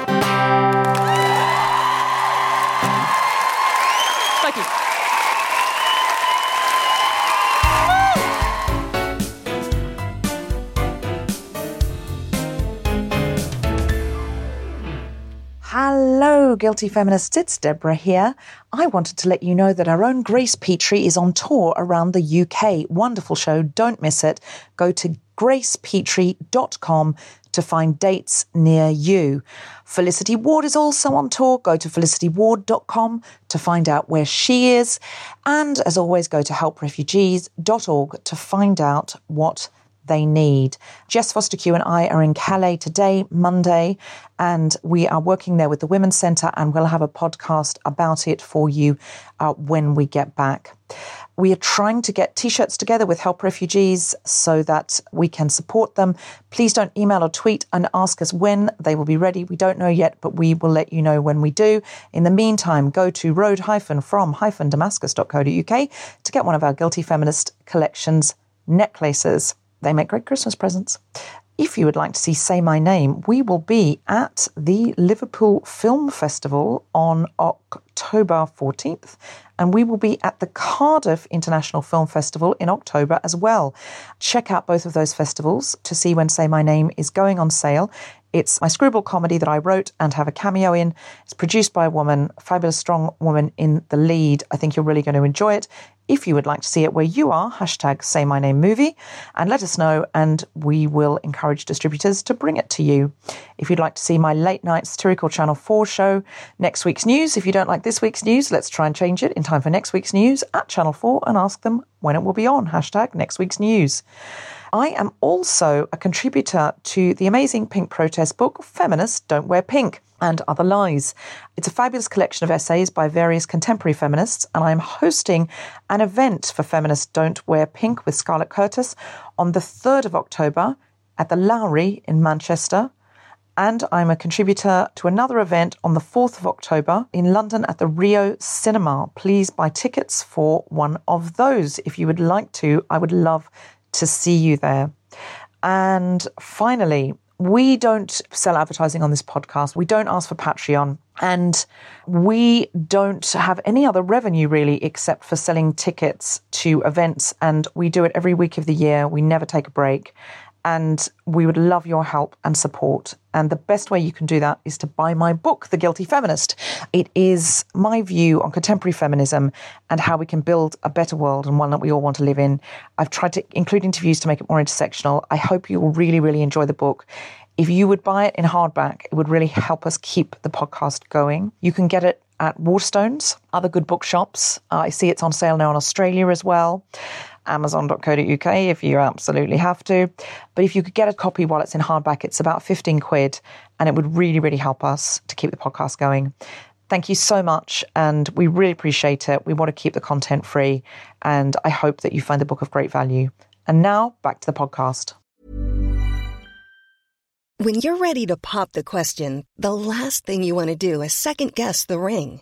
Hello, guilty feminists. It's Deborah here. I wanted to let you know that our own Grace Petrie is on tour around the UK. Wonderful show. Don't miss it. Go to gracepetrie.com to find dates near you. Felicity Ward is also on tour. Go to felicityward.com to find out where she is. And as always, go to helprefugees.org to find out what they need. Jess Fostekew and I are in Calais today, Monday, and we are working there with the Women's Centre, and we'll have a podcast about it for you uh, when we get back. We are trying to get t shirts together with Help Refugees so that we can support them. Please don't email or tweet and ask us when they will be ready. We don't know yet, but we will let you know when we do. In the meantime, go to road from damascus.co.uk to get one of our Guilty Feminist collections necklaces. They make great Christmas presents. If you would like to see Say My Name, we will be at the Liverpool Film Festival on October 14th, and we will be at the Cardiff International Film Festival in October as well. Check out both of those festivals to see when Say My Name is going on sale. It's my screwball comedy that I wrote and have a cameo in. It's produced by a woman, a fabulous, strong woman in the lead. I think you're really going to enjoy it. If you would like to see it where you are, hashtag say my name movie and let us know, and we will encourage distributors to bring it to you. If you'd like to see my late night satirical Channel 4 show, next week's news, if you don't like this week's news, let's try and change it in time for next week's news at Channel 4 and ask them when it will be on. Hashtag next week's news. I am also a contributor to the amazing pink protest book, Feminists Don't Wear Pink and Other Lies. It's a fabulous collection of essays by various contemporary feminists, and I'm hosting an event for Feminists Don't Wear Pink with Scarlett Curtis on the 3rd of October at the Lowry in Manchester. And I'm a contributor to another event on the 4th of October in London at the Rio Cinema. Please buy tickets for one of those. If you would like to, I would love to see you there. And finally, we don't sell advertising on this podcast. We don't ask for Patreon. And we don't have any other revenue really except for selling tickets to events. And we do it every week of the year. We never take a break. And we would love your help and support. And the best way you can do that is to buy my book, The Guilty Feminist. It is my view on contemporary feminism and how we can build a better world and one that we all want to live in. I've tried to include interviews to make it more intersectional. I hope you will really, really enjoy the book. If you would buy it in hardback, it would really help us keep the podcast going. You can get it at Waterstones, other good bookshops. Uh, I see it's on sale now in Australia as well amazon.co.uk if you absolutely have to. But if you could get a copy while it's in hardback, it's about 15 quid and it would really, really help us to keep the podcast going. Thank you so much. And we really appreciate it. We want to keep the content free. And I hope that you find the book of great value. And now back to the podcast. When you're ready to pop the question, the last thing you want to do is second guess the ring.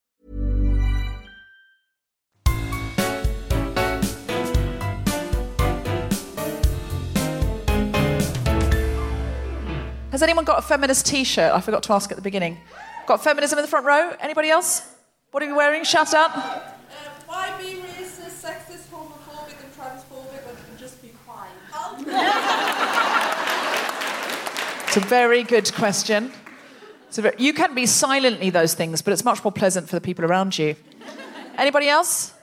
Has anyone got a feminist T-shirt? I forgot to ask at the beginning. Got feminism in the front row? Anybody else? What are you wearing? Shout out. Um, why be racist, sexist, homophobic, and transphobic when you can just be quiet? It's a very good question. Very, you can be silently those things, but it's much more pleasant for the people around you. Anybody else?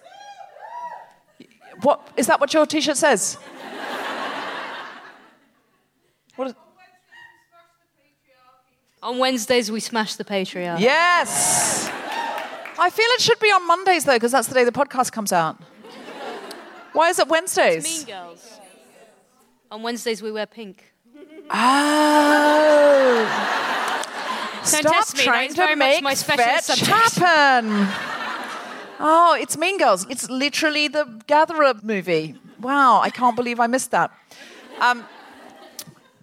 What is that? What your T-shirt says? What is, On Wednesdays, we smash the patriarchy. yes. I feel it should be on Mondays though, because that's the day the podcast comes out. Why is it Wednesdays? Mean Girls. On Wednesdays, we wear pink. Oh. Don't Stop test me, trying to make my special fetch subject. happen. Oh, it's Mean Girls. It's literally the Gatherer movie. Wow, I can't believe I missed that. Um,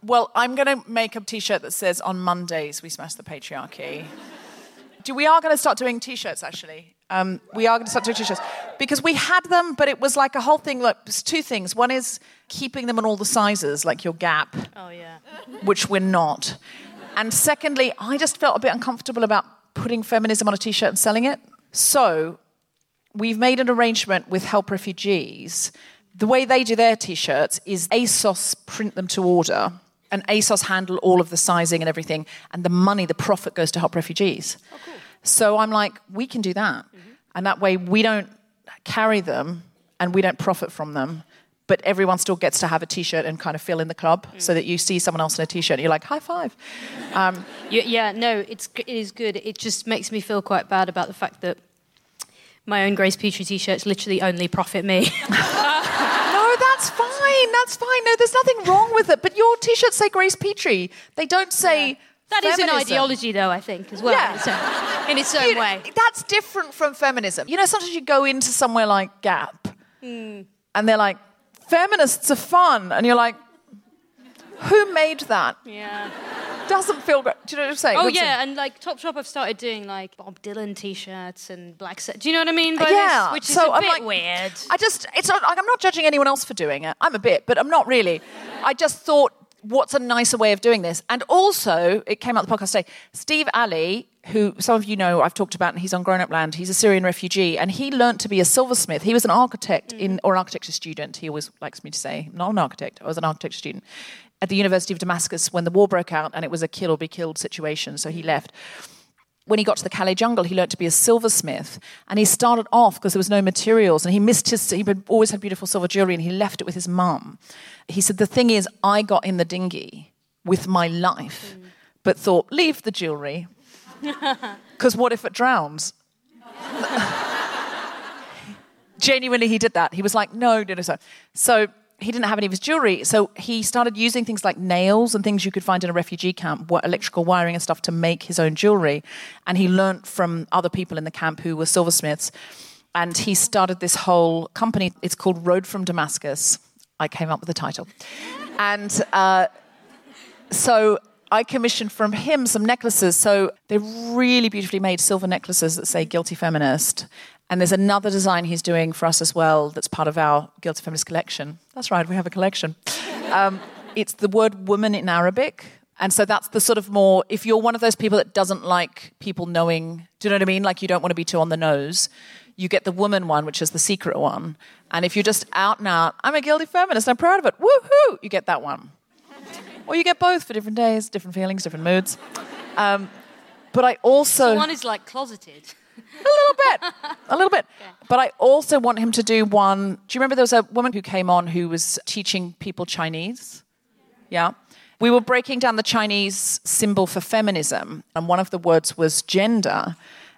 well, I'm going to make a T-shirt that says "On Mondays we smash the patriarchy." Do we are going to start doing T-shirts actually? Um, we are going to start doing T-shirts because we had them, but it was like a whole thing. Like it's two things. One is keeping them in all the sizes, like your Gap Oh, yeah. which we're not. And secondly, I just felt a bit uncomfortable about putting feminism on a t shirt and selling it. So we've made an arrangement with Help Refugees. The way they do their t shirts is ASOS print them to order, and ASOS handle all of the sizing and everything, and the money, the profit goes to Help Refugees. So I'm like, we can do that. And that way we don't carry them and we don't profit from them. But everyone still gets to have a T-shirt and kind of fill in the club, so that you see someone else in a T-shirt and you're like, high five. Um, yeah, no, it's it is good. It just makes me feel quite bad about the fact that my own Grace Petrie t-shirts literally only profit me. that's fine. That's fine. No, there's nothing wrong with it. But your T-shirts say Grace Petrie. They don't say. That is an feminism. ideology, though, I think, as well, Yeah. in, its own, in its own You- way. That's different from feminism. You know, sometimes you go into somewhere like Gap, Hmm. and they're like, "Feminists are fun," and you're like, "Who made that?" Yeah. Doesn't feel great. Do you know what I'm saying? Oh yeah, and like Topshop have started doing like Bob Dylan T-shirts and black. Se- Do you know what I mean? By yeah, this? which is so a I'm bit like, weird. I just, it's not, I'm not judging anyone else for doing it. I'm a bit, but I'm not really. I just thought, what's a nicer way of doing this? And also, it came out the podcast today. Steve Ali, who some of you know, I've talked about, and he's on Grown Up Land. He's a Syrian refugee, and he learnt to be a silversmith. He was an architect in, mm-hmm. or an architecture student. He always likes me to say, not an architect. I was an architecture student at the University of Damascus when the war broke out, and it was a kill or be killed situation. So he left when he got to the Calais jungle, he learned to be a silversmith. And he started off because there was no materials and he missed his, he had always had beautiful silver jewelry and he left it with his mum. He said, The thing is, I got in the dinghy with my life, but thought, leave the jewelry. Because what if it drowns? Genuinely, he did that. He was like, no, no, no, so. So he didn't have any of his jewelry. So he started using things like nails and things you could find in a refugee camp, electrical wiring and stuff to make his own jewelry. And he learnt from other people in the camp who were silversmiths. And he started this whole company. It's called Road from Damascus. I came up with the title. And uh, so I commissioned from him some necklaces. So they're really beautifully made silver necklaces that say Guilty Feminist. And there's another design he's doing for us as well that's part of our Guilty Feminist collection. That's right, we have a collection. Um, it's the word woman in Arabic. And so that's the sort of more, if you're one of those people that doesn't like people knowing, do you know what I mean? Like you don't want to be too on the nose, you get the woman one, which is the secret one. And if you're just out and out, I'm a guilty feminist, I'm proud of it, woohoo, you get that one. Or you get both for different days, different feelings, different moods. Um, but I also. So one is like closeted. A little bit. A little bit. But I also want him to do one. Do you remember there was a woman who came on who was teaching people Chinese? Yeah. We were breaking down the Chinese symbol for feminism, and one of the words was gender.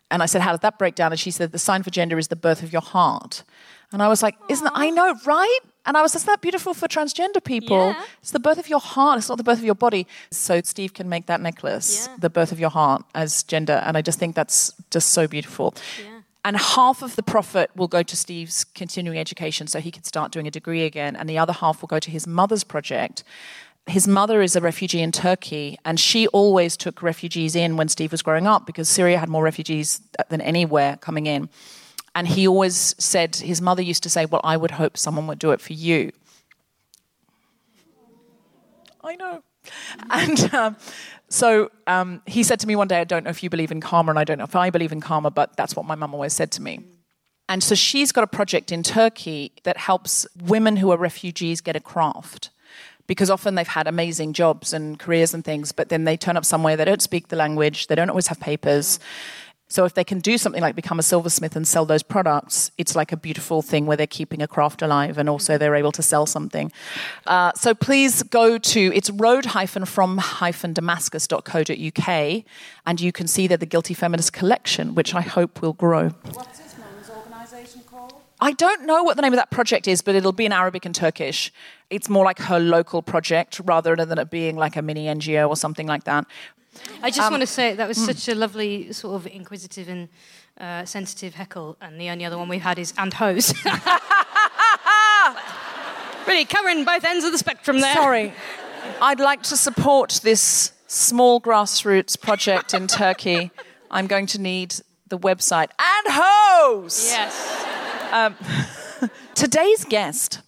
And I said, How does that break down? And she said, The sign for gender is the birth of your heart. And I was like, Isn't that, I know, right? And I was, Isn't that beautiful for transgender people? Yeah. It's the birth of your heart, it's not the birth of your body. So Steve can make that necklace, Yeah. the birth of your heart, as gender. And I just think that's just so beautiful. And half of the profit will go to Steve's continuing education so he can start doing a degree again. And the other half will go to his mother's project. His mother is a refugee in Turkey, and she always took refugees in when Steve was growing up because Syria had more refugees than anywhere coming in. And he always said, his mother used to say, Well, I would hope someone would do it for you. I know. And um, so um, he said to me one day, I don't know if you believe in karma, and I don't know if I believe in karma, but that's what my mum always said to me. And so she's got a project in Turkey that helps women who are refugees get a craft. Because often they've had amazing jobs and careers and things, but then they turn up somewhere, they don't speak the language, they don't always have papers. So if they can do something like become a silversmith and sell those products, it's like a beautiful thing where they're keeping a craft alive and also they're able to sell something. Uh, so please go to it's road-from-damascus.co.uk and you can see there the Guilty Feminist collection, which I hope will grow. What's this woman's organisation called? I don't know what the name of that project is, but it'll be in Arabic and Turkish. It's more like her local project rather than it being like a mini NGO or something like that. I just Um, want to say that was mm. such a lovely, sort of inquisitive and uh, sensitive heckle, and the only other one we've had is and hose. really covering both ends of the spectrum there. Sorry. I'd like to support this small grassroots project in Turkey. I'm going to need the website and hose. Yes. Um, today's guest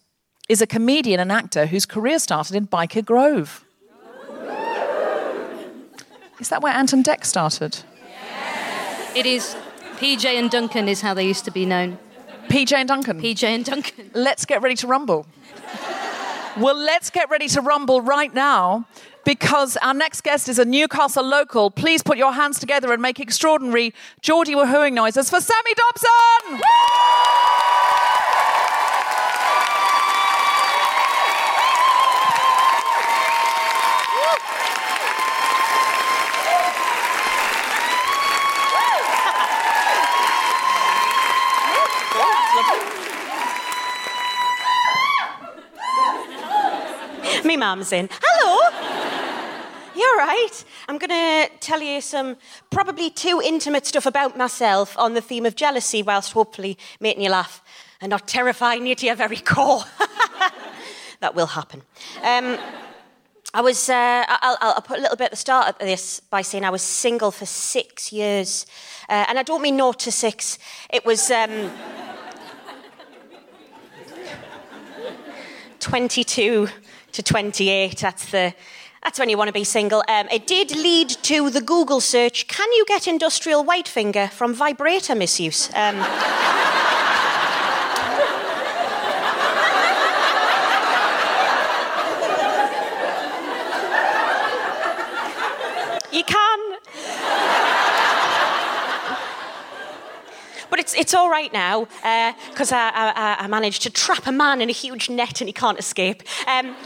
is a comedian and actor whose career started in Byker Grove. Is that where Ant and Dec started? It is PJ and Duncan is how they used to be known. PJ and Duncan. PJ and Duncan. Let's get ready to rumble. well, let's get ready to rumble right now because our next guest is a Newcastle local. Please put your hands together and make extraordinary Geordie woohooing noises for Sammy Dobson! Me mum's in. Hello. You're right. I'm going to tell you some probably too intimate stuff about myself on the theme of jealousy, whilst hopefully making you laugh and not terrifying you to your very core. that will happen. Um, I was, uh, I'll, I'll I'll put a little bit at the start of this by saying I was single for six years. Uh, and I don't mean naught to six. It was um, 22 to 28. That's the. That's when you want to be single. Um, it did lead to the Google search Can you get industrial white finger from vibrator misuse? Um, you can. But it's, it's all right now because I, I, I managed to trap a man in a huge net and he can't escape. Um,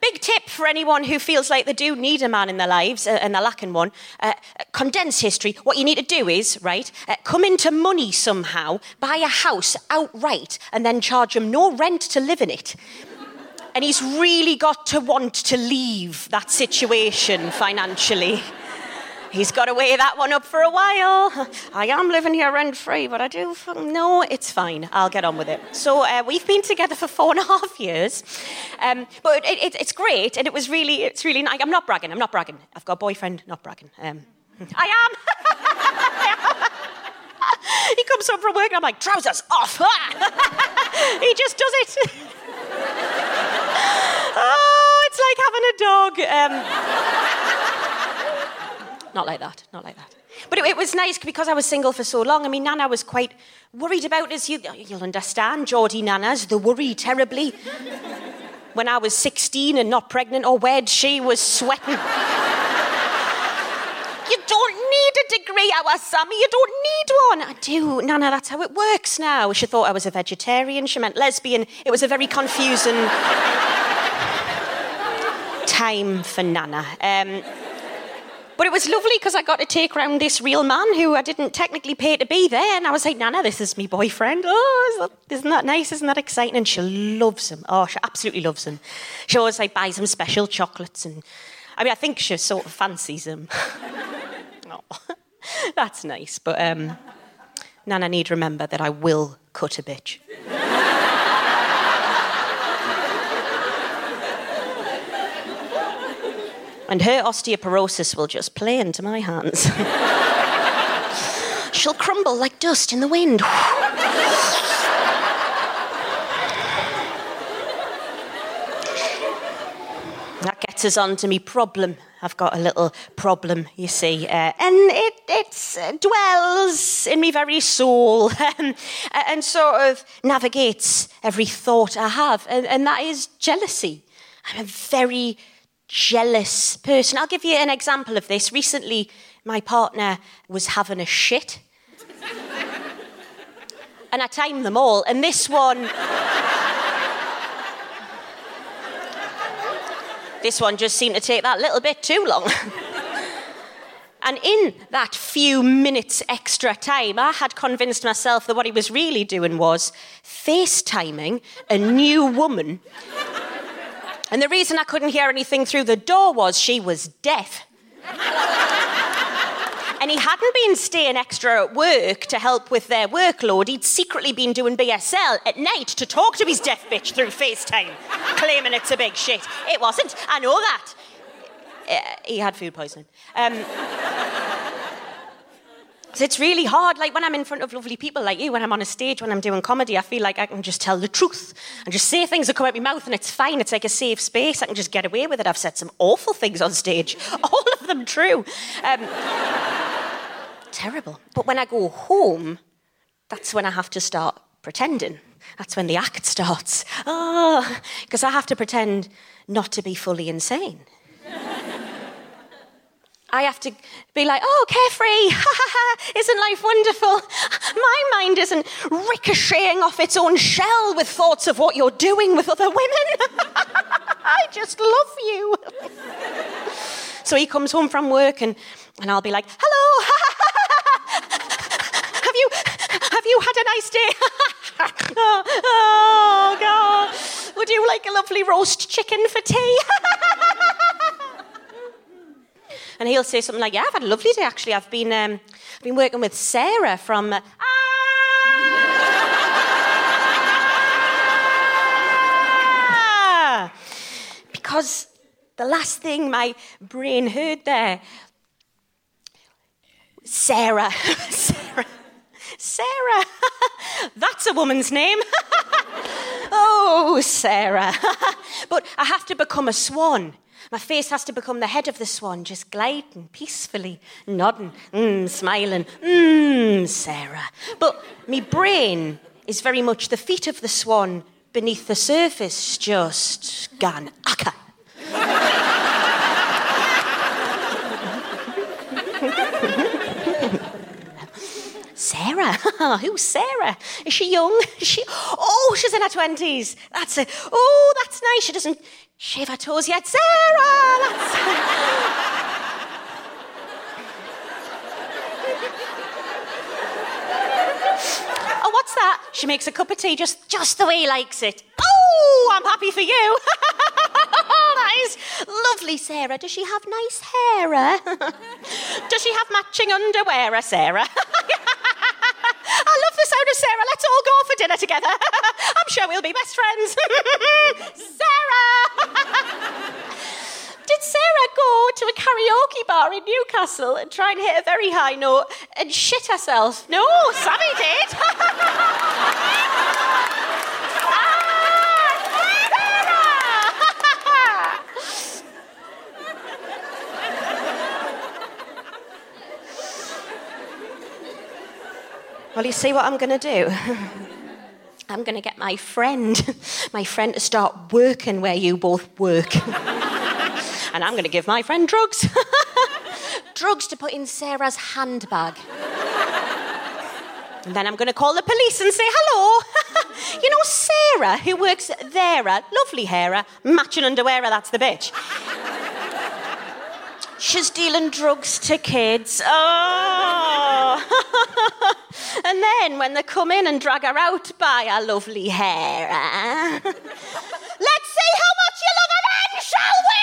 big tip for anyone who feels like they do need a man in their lives uh, and they're lacking one. Uh, condensed history. What you need to do is, right, uh, come into money somehow, buy a house outright, and then charge him no rent to live in it. And he's really got to want to leave that situation financially. He's got to weigh that one up for a while. I am living here rent free, but I do. No, it's fine. I'll get on with it. So uh, we've been together for four and a half years, um, but it, it, it's great, and it was really, it's really nice. I'm not bragging. I'm not bragging. I've got a boyfriend. Not bragging. Um, I am. he comes home from work, and I'm like, trousers off. he just does it. oh, it's like having a dog. Um, not like that, not like that. But it, it was nice because I was single for so long. I mean, Nana was quite worried about us. You, you'll understand, Geordie Nanas, the worry terribly. When I was 16 and not pregnant or wed, she was sweating. You don't need a degree, our Sammy. You don't need one. I do. Nana, that's how it works now. She thought I was a vegetarian. She meant lesbian. It was a very confusing time for Nana. Um, but it was lovely because I got to take round this real man who I didn't technically pay to be there. And I was like, Nana, this is my boyfriend. Oh, isn't that nice? Isn't that exciting? And she loves him. Oh, she absolutely loves him. She always like buys him special chocolates. And I mean, I think she sort of fancies him. oh, that's nice. But um, Nana need remember that I will cut a bitch. And her osteoporosis will just play into my hands. She'll crumble like dust in the wind. that gets us on to me problem. I've got a little problem, you see, uh, and it it uh, dwells in me very soul um, and sort of navigates every thought I have, and, and that is jealousy. I'm a very jealous person. I'll give you an example of this. Recently, my partner was having a shit. and I timed them all, and this one. this one just seemed to take that little bit too long. and in that few minutes extra time, I had convinced myself that what he was really doing was FaceTiming a new woman and the reason I couldn't hear anything through the door was she was deaf. and he hadn't been staying extra at work to help with their workload. He'd secretly been doing BSL at night to talk to his deaf bitch through FaceTime, claiming it's a big shit. It wasn't. I know that. Uh, he had food poisoning. Um, it's really hard. Like when I'm in front of lovely people like you, when I'm on a stage, when I'm doing comedy, I feel like I can just tell the truth and just say things that come out of my mouth and it's fine. It's like a safe space. I can just get away with it. I've said some awful things on stage, all of them true. Um, terrible. But when I go home, that's when I have to start pretending. That's when the act starts. Oh, because I have to pretend not to be fully insane. I have to be like, oh, carefree, isn't life wonderful? My mind isn't ricocheting off its own shell with thoughts of what you're doing with other women. I just love you. so he comes home from work and, and I'll be like, hello, have you, have you had a nice day? Oh, oh, God. Would you like a lovely roast chicken for tea? And he'll say something like, "Yeah, I've had a lovely day. Actually, I've been um, I've been working with Sarah from." Uh, ah! because the last thing my brain heard there, Sarah, Sarah, Sarah. That's a woman's name. oh, Sarah. but I have to become a swan my face has to become the head of the swan, just gliding peacefully, nodding, mm, smiling, mmm, Sarah. But my brain is very much the feet of the swan beneath the surface, just gone akka. Sarah? Who's Sarah? Is she young? Is she? Oh, she's in her twenties. That's it. Oh, that's nice. She doesn't shave her toes yet. Sarah! Oh, what's that? She makes a cup of tea just, just the way he likes it. Oh, I'm happy for you. that is lovely, Sarah. Does she have nice hair? Eh? Does she have matching underwear, eh, Sarah? I love the sound of Sarah. Let's all go for dinner together. I'm sure we'll be best friends. Sarah! Did Sarah go to a karaoke bar in Newcastle and try and hit a very high note and shit herself? No, Sammy did. Well, you see what I'm going to do? I'm going to get my friend, my friend to start working where you both work. and I'm going to give my friend drugs. drugs to put in Sarah's handbag. And then I'm going to call the police and say, hello. you know, Sarah, who works there, lovely hair, matching underwear, that's the bitch. She's dealing drugs to kids. Oh. And then when they come in and drag her out by her lovely hair, eh? let's see how much you love her then, shall we?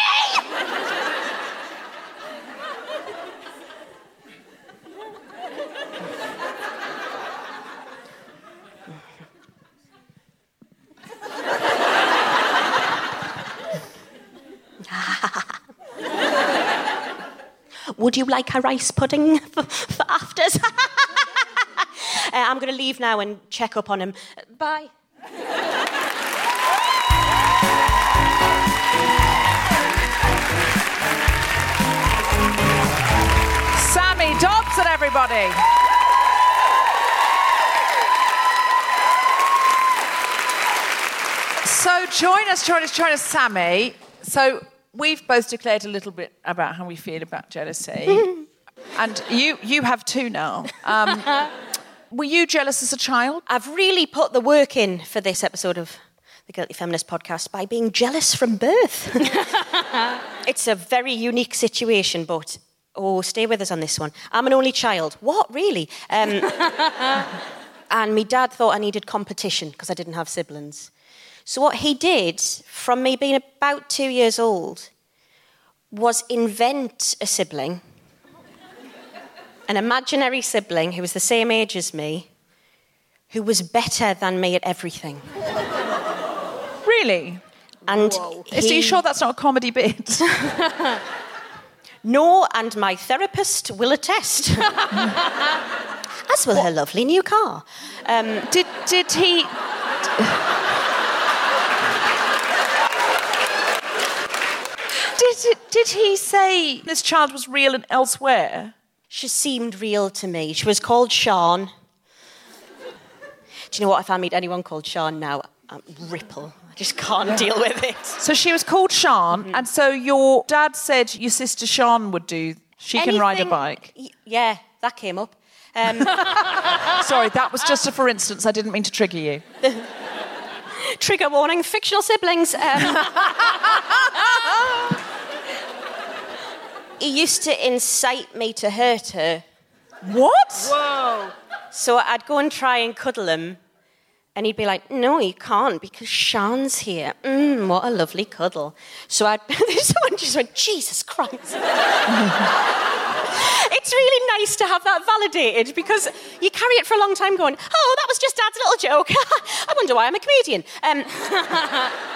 Would you like a rice pudding for, for afters? Uh, I'm going to leave now and check up on him. Bye. Sammy Dobson, everybody. So join us, join us, join us, Sammy. So we've both declared a little bit about how we feel about jealousy, and you you have too now. Um, were you jealous as a child? I've really put the work in for this episode of the Guilty Feminist podcast by being jealous from birth. it's a very unique situation, but oh, stay with us on this one. I'm an only child. What, really? Um, and my dad thought I needed competition because I didn't have siblings. So, what he did from me being about two years old was invent a sibling, an imaginary sibling who was the same age as me, who was better than me at everything. Really? And Is he- sure that's not a comedy bit? No, and my therapist will attest. As will her lovely new car. Um, did did he? Did did he say this child was real and elsewhere? She seemed real to me. She was called Sean. Do you know what? If I meet anyone called Sean now, um, ripple. I just can't deal with it. So she was called Sean, and so your dad said your sister Sean would do. She can ride a bike. Y- Yeah, that came up. Um, Sorry, that was just a for instance. I didn't mean to trigger you. trigger warning: fictional siblings. Um, he used to incite me to hurt her. What? Whoa. So I'd go and try and cuddle him, and he'd be like, No, you can't because Sean's here. Mmm, what a lovely cuddle. So I'd, someone just went, Jesus Christ. it's really nice to have that validated because you carry it for a long time going, Oh, that was just Dad's little joke. I wonder why I'm a comedian. Um,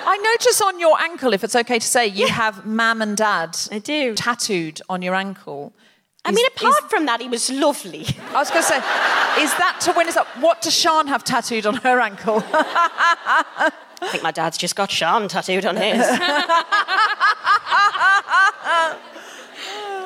I notice on your ankle, if it's okay to say, you have Mam and Dad. I do. tattooed on your ankle. I mean, apart from that, he was lovely. I was going to say, is that to win? Is that what does Sean have tattooed on her ankle? I think my dad's just got Sean tattooed on his.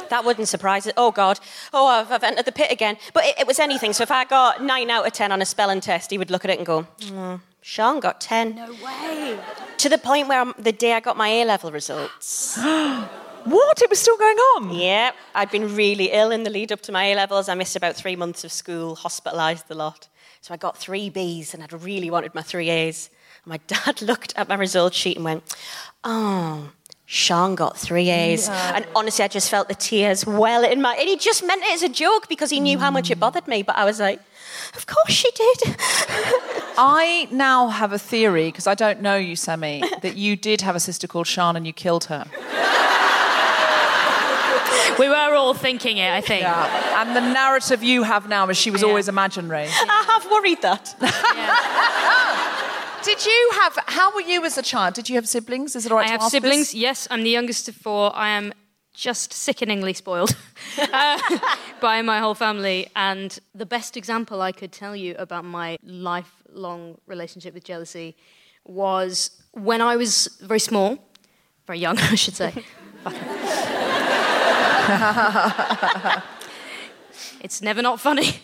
that wouldn't surprise it. Oh, God. Oh, I've, I've entered the pit again. But it, it was anything. So if I got 9 out of 10 on a spelling test, he would look at it and go, "Oh, Sean got 10. No way. To the point where um, the day I got my A level results. what? It was still going on? Yeah. I'd been really ill in the lead up to my A levels. I missed about three months of school, hospitalised a lot. So I got three Bs and I'd really wanted my three As. And my dad looked at my results sheet and went, Oh, Sean got three A's. And honestly, I just felt the tears well in my. And he just meant it as a joke because he knew how much it mm. bothered me. But I was like, Of course she did. I now have a theory, because I don't know you, Sammy, that you did have a sister called Sean and you killed her. We were all thinking it, I think. And the narrative you have now is she was Yeah. always imaginary. I have worried that. Did you have, how were you as a child? Did you have siblings? Is it all right I to have ask this? siblings. Yes, I'm the youngest of four. I am just sickeningly spoiled uh, by my whole family. And the best example I could tell you about my lifelong relationship with jealousy was when I was very small, very young, I should say. it's never not funny.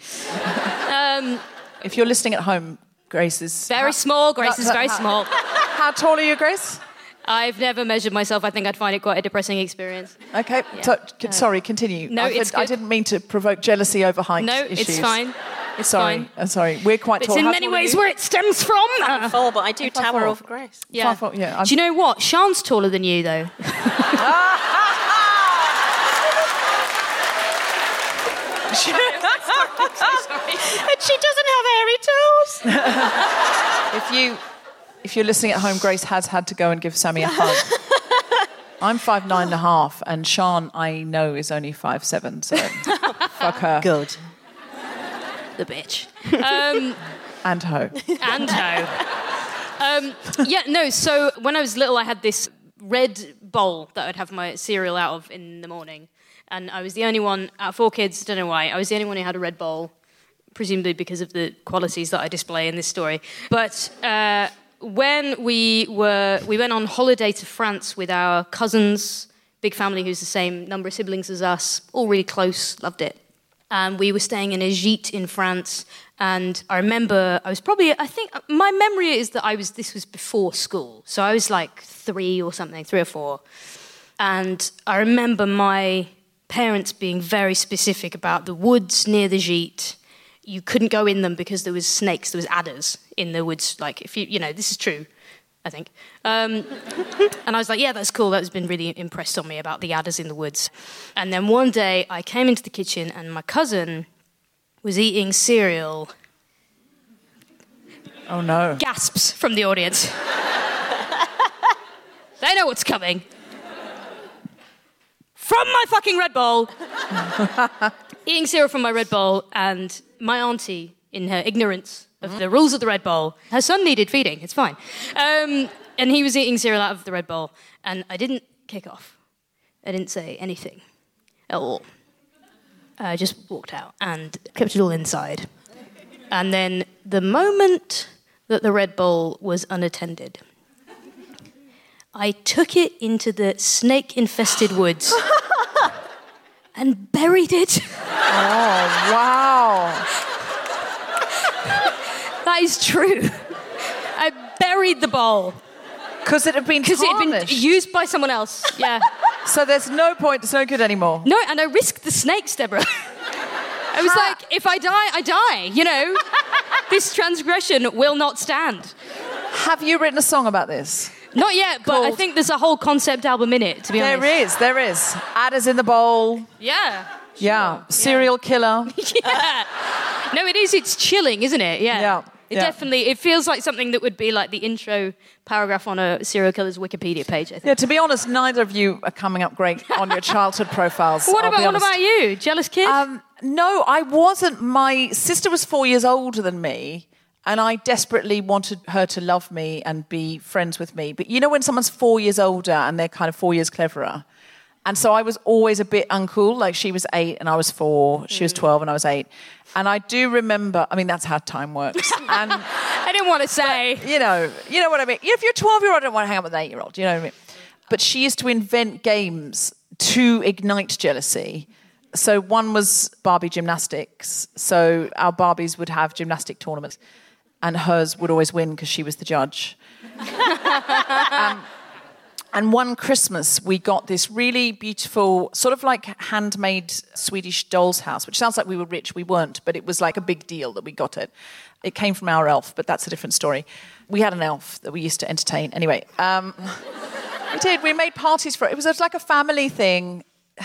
um, If you're listening at home, Grace is Very small. Grace is very how- small. How tall are you, Grace? I've never measured myself. I think I'd find it quite a depressing experience. Okay. So, c- sorry, continue. No, I, it's I didn't mean to provoke jealousy over height No, issues. it's fine. It's sorry. fine. I'm sorry. We're quite It's tall. It's in How many ways where it stems from. Uh, Full, but I do Five tower four. over Grace. yeah. Five yeah, I'm- Do you know what? Sean's taller than you, though. And she doesn't have hairy toes. If you if you're listening at home, Grace has had to go and give Sammy a hug. I'm five nine and a half, and Sean I know is only five seven. So fuck her Good. the bitch. Um, and ho. and no. Um, yeah, no. So when I was little, I had this red bowl that I'd have my cereal out of in the morning, and I was the only one out of four kids. Don't know why. I was the only one who had a red bowl, presumably because of the qualities that I display in this story. But uh, when we were, we went on holiday to France with our cousins, big family who's the same number of siblings as us, all really close, loved it. And we were staying in a gîte in France. And I remember I was probably, I think my memory is that I was, this was before school. So I was like three or something, three or four. And I remember my parents being very specific about the woods near the gîte. You couldn't go in them because there was snakes, there was adders in the woods. Like, if you, you know, this is true, I think. Um, and I was like, yeah, that's cool. That's been really impressed on me about the adders in the woods. And then one day I came into the kitchen and my cousin was eating cereal. Oh no. Gasps from the audience. they know what's coming. From my fucking Red Bull. eating cereal from my Red Bull, and my auntie, in her ignorance of the rules of the Red Bull, her son needed feeding. It's fine. Um, and he was eating cereal out of the Red Bull, and I didn't kick off. I didn't say anything at all. I just walked out and kept it all inside. And then the moment that the Red Bull was unattended, I took it into the snake infested woods and buried it. Oh wow. That is true. I buried the bowl Because it had been because it had been tarnished. used by someone else. Yeah. so there's no point. It's no good anymore. No, and I risked the snakes, Deborah. I was like, if I die, I die. You know, this transgression will not stand. Have you written a song about this? Not yet, but I think there's a whole concept album in it. To be There honest, There is, there is. Adders in the bowl. Yeah. Yeah. Serial killer. yeah. No, it is. It's chilling, isn't it? Yeah. Yeah, It yeah. definitely. It feels like something that would be like the intro paragraph on a serial killer's Wikipedia page. I think. Yeah. To be honest, neither of you are coming up great on your childhood profiles. What I'll about what about you? Jealous kid? Um, no, I wasn't. My sister was four years older than me, and I desperately wanted her to love me and be friends with me. But you know, when someone's four years older and they're kind of four years cleverer. And so I was always a bit uncool. Like she was eight and I was four, she was mm. 12 and I was eight. And I do remember, I mean, that's how time works. And, I didn't want to say. you know, you know what I mean? If you're 12 year old, I don't want to hang out with an eight year old. You know what I mean? But she used to invent games to ignite jealousy. So one was Barbie gymnastics. So our Barbies would have gymnastic tournaments, and hers would always win because she was the judge. Um, and one Christmas, we got this really beautiful, sort of like handmade Swedish doll's house, which sounds like we were rich. We weren't, but it was like a big deal that we got it. It came from our elf, but that's a different story. We had an elf that we used to entertain. Anyway, um, we did. We made parties for it. It was like a family thing.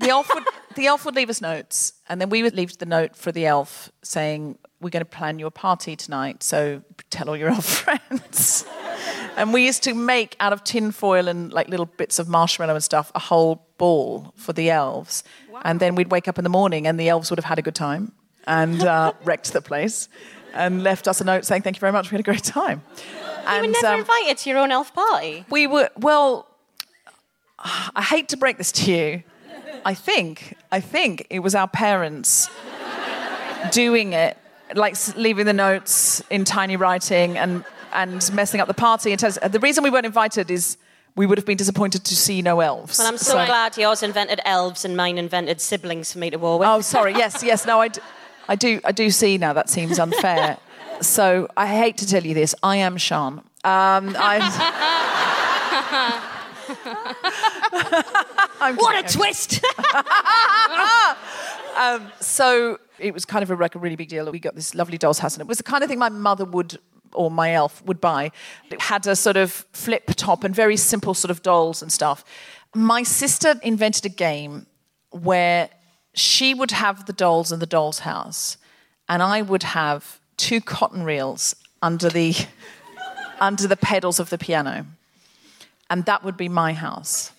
The elf would the elf would leave us notes, and then we would leave the note for the elf saying, "We're going to plan your party tonight, so tell all your elf friends." and we used to make out of tin foil and like little bits of marshmallow and stuff a whole ball for the elves, and then we'd wake up in the morning, and the elves would have had a good time and uh, wrecked the place, and left us a note saying, "Thank you very much. We had a great time." You And, were never um, invited to your own elf party. we were well. I hate to break this to you. I think I think it was our parents doing it, like leaving the notes in tiny writing and and messing up the party. And the reason we weren't invited is we would have been disappointed to see no elves. Well, I'm so, glad yours invented elves and mine invented siblings for me to war with. Oh, sorry. Yes, yes. No, I. D- I do, I do see now that seems unfair. so I hate to tell you this. I am Sean. Um, I'm What a twist! um, so it was kind of a, really big deal. That we got this lovely doll's house, and it was the kind of thing my mother would or my elf would buy. It had a sort of flip top and very simple sort of dolls and stuff. My sister invented a game where she would have the dolls in the doll's house, and I would have two cotton reels under the under the pedals of the piano, and that would be my house.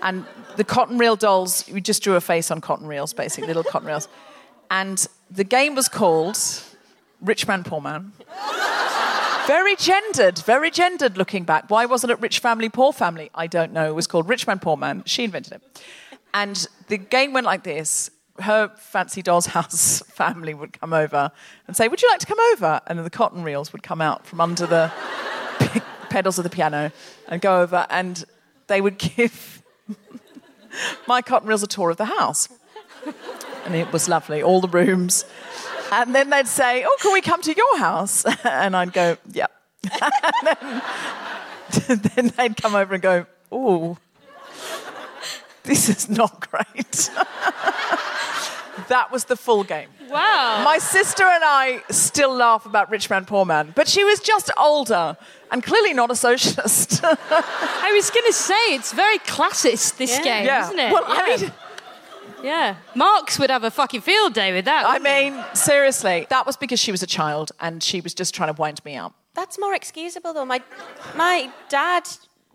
And the cotton reel dolls, we just drew a face on cotton reels, basically, little cotton reels. And the game was called Rich Man, Poor Man. Very gendered, very gendered looking back. Why wasn't it Rich Family, Poor Family? I don't know. It was called Rich Man, Poor Man. She invented it. And the game went like this. Her fancy doll's house family would come over and say, Would you like to come over? And then the cotton reels would come out from under the pedals of the piano and go over, and they would give my cotton reels a tour of the house. And it was lovely, all the rooms. And then they'd say, Oh, can we come to your house? And I'd go, Yeah. and then, then they'd come over and go, Oh, this is not great. that was the full game. wow. My sister and I still laugh about Rich Man, Poor Man, but she was just older and clearly not a socialist. I was going to say, it's very classist, this Yeah. game, yeah. isn't it? Well, yeah. I mean, yeah. Marx would have a fucking field day with that. I wouldn't he? mean, seriously, that was because she was a child and she was just trying to wind me up. That's more excusable, though. My, my dad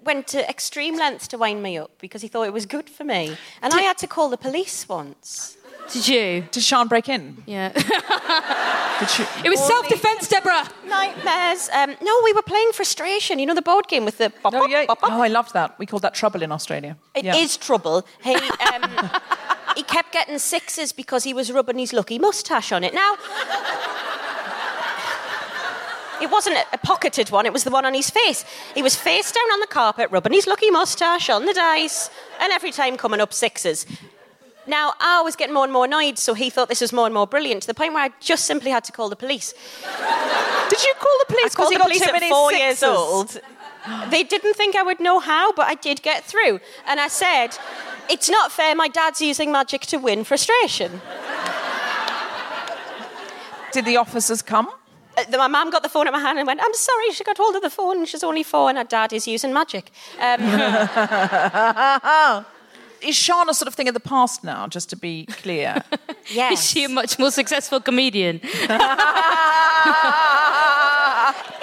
went to extreme lengths to wind me up because he thought it was good for me. And I had to call the police once. Did you? Did Sean break in? Yeah. Did she? it was self defense, Deborah. Nightmares. Um, no, we were playing Frustration. You know the board game with the... Bop, Oh, bop, yeah. bop, bop? Oh, I loved that. We called that trouble in Australia. It is yeah. trouble. He, um, he kept getting sixes because he was rubbing his lucky moustache on it. Now, it wasn't a- a pocketed one, it was the one on his face. He was face down on the carpet, rubbing his lucky moustache on the dice, and every time coming up sixes. Now, I was getting more and more annoyed, so he thought this was more and more brilliant to the point where I just simply had to call the police. Did you call the police? called he the got police at four years old. They didn't think I would know how, but I did get through. And I said, It's not fair, my dad's using magic to win frustration. Did the officers come? Uh, my mum got the phone at my hand and went, I'm sorry, she got hold of the phone and she's only four and her dad is using magic. Um, Is Sean a sort of thing of the past now, just to be clear? yes. Is she a much more successful comedian?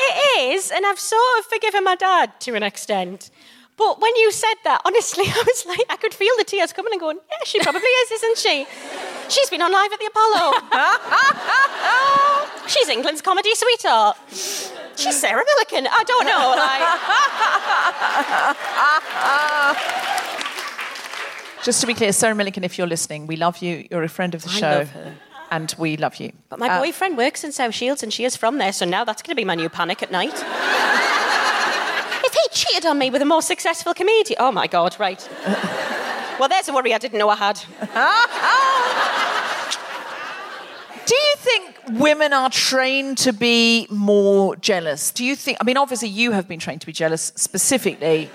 It is, and I've sort of forgiven my dad to an extent. But when you said that, honestly, I was like, I could feel the tears coming and going, yeah, she probably is, isn't she? She's been on live at the Apollo. She's England's comedy sweetheart. She's Sarah Millican. I don't know. Like, just to be clear, Sarah Millican, if you're listening, we love you. You're a friend of the I show. love her. And we love you. but my Uh, boyfriend works in South Shields and she is from there, so now that's going to be my new panic at night. if he cheated on me with a more successful comedian, oh my God, right. well, there's a worry I didn't know I had. Do you think women are trained to be more jealous? Do you think, I mean, obviously you have been trained to be jealous specifically,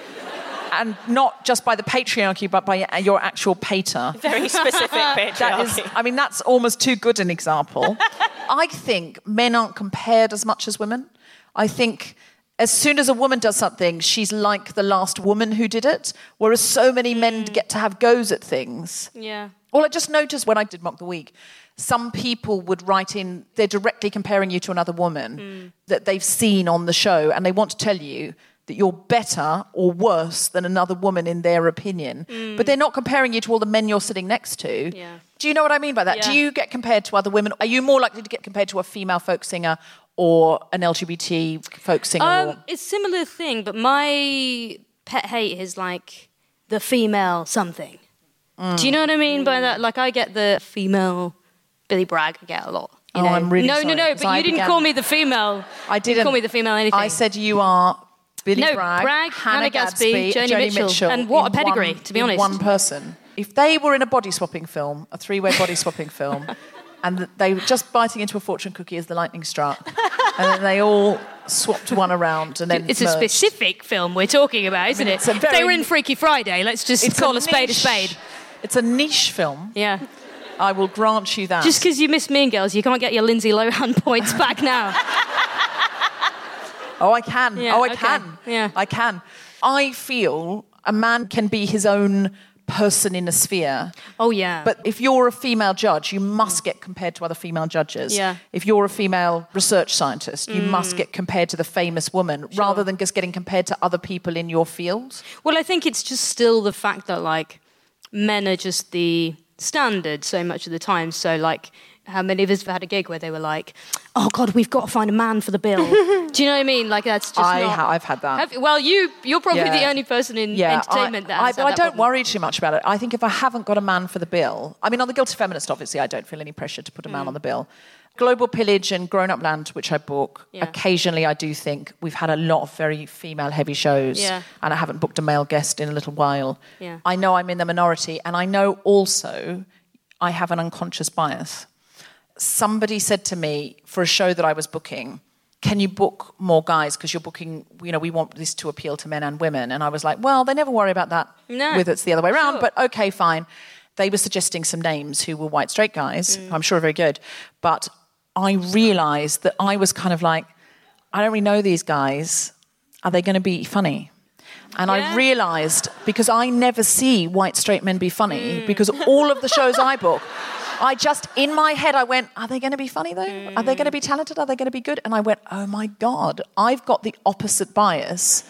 and not just by the patriarchy, but by your actual pater. Very specific patriarchy. That is, I mean, that's almost too good an example. I think men aren't compared as much as women. I think as soon as a woman does something, she's like the last woman who did it, whereas so many men mm. get to have goes at things. Yeah. Well, I just noticed when I did Mock the Week, some people would write in, they're directly comparing you to another woman mm. that they've seen on the show, and they want to tell you that you're better or worse than another woman in their opinion. But they're not comparing you to all the men you're sitting next to. Yeah. Do you know what I mean by that? Do you get compared to other women? Are you more likely to get compared to a female folk singer or an LGBT folk singer? or... Um, it's a similar thing, but my pet hate is like the female something. Mm. Do you know what I mean by that? Like I get the female Billy Bragg. I get a lot. You Oh, know? I'm really no, sorry, no, no. But I you didn't began- call me the female. I You didn't call me the female anything. I said you are Billy No, Bragg, Bragg, Hannah, Hannah Gadsby, Joni Mitchell. And what a pedigree, one- to be honest. One person. If they were in a body swapping film, a three-way body swapping film, and they were just biting into a fortune cookie as the lightning struck, and then they all swapped one around, and then It's a specific film we're talking about, isn't it's it? a If they were in Freaky Friday. Let's just call a, spade a spade. It's a niche film. Yeah. I will grant you that. Just because you missed Mean Girls, you can't get your Lindsay Lohan points back now. Oh, I can. Yeah, oh, I okay. can. Yeah. I can. I feel a man can be his own person in a sphere. Oh, yeah. But if you're a female judge, you must get compared to other female judges. Yeah. If you're a female research scientist, you mm. must get compared to the famous woman rather than just getting compared to other people in your field. Well, I think it's just still the fact that like men are just the standard so much of the time. So like, how many of us have had a gig where they were like, "Oh God, we've got to find a man for the bill." Do you know what I mean? Like that's just I not. ha- I've had that. Have- well, you you're probably Yeah. the only person in Yeah, entertainment I, that I, has but I don't problem. worry too much about it. I think if I haven't got a man for the bill, I mean, on the Guilty Feminist, obviously, I don't feel any pressure to put a Mm. man on the bill. Global Pillage and Grown Up Land, which I book, Yeah. occasionally I do think we've had a lot of very female heavy shows, Yeah. and I haven't booked a male guest in a little while. Yeah. I know I'm in the minority, and I know also I have an unconscious bias. Somebody said to me for a show that I was booking, can you book more guys because you're booking you know we want this to appeal to men and women and i was like well they never worry about that No. with it's the other way around Sure. but okay fine they were suggesting some names who were white straight guys Mm. i'm sure are very good but i realized that i was kind of like i don't really know these guys are they going to be funny and Yeah. I realized because I never see white straight men be funny Mm. because all of the shows I book, I just, in my head, I went, are they going to be funny though? Are they going to be talented? Are they going to be good? And I went, oh my God, I've got the opposite bias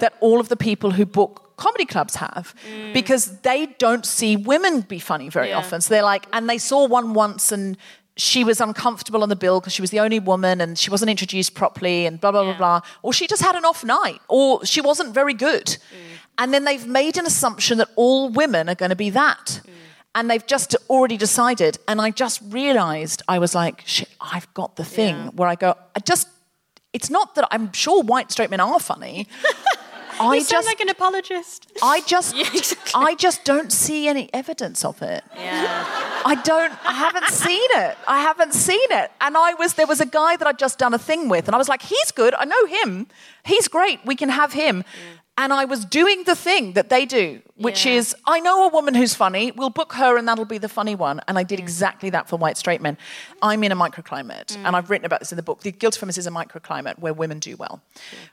that all of the people who book comedy clubs have because they don't see women be funny very Yeah. often. So they're like, and they saw one once and she was uncomfortable on the bill because she was the only woman and she wasn't introduced properly and blah, blah, Yeah. blah, blah. Or she just had an off night or she wasn't very good. Mm. And then they've made an assumption that all women are going to be that. Mm. And they've just already decided. And I just realized I was like, shit, I've got the thing Yeah. where I go, I just, it's not that I'm sure white straight men are funny. I you sound just, like an apologist. I just, Yeah, exactly. I just don't see any evidence of it. Yeah. I don't, I haven't seen it. I haven't seen it. And I was, there was a guy that I'd just done a thing with, and I was like, he's good. I know him. He's great. We can have him. And I was doing the thing that they do, which Yeah. is, I know a woman who's funny. We'll book her, and that'll be the funny one. And I did mm. exactly that for white straight men. I'm in a microclimate, mm. and I've written about this in the book. The Guilty Feminist is a microclimate where women do well.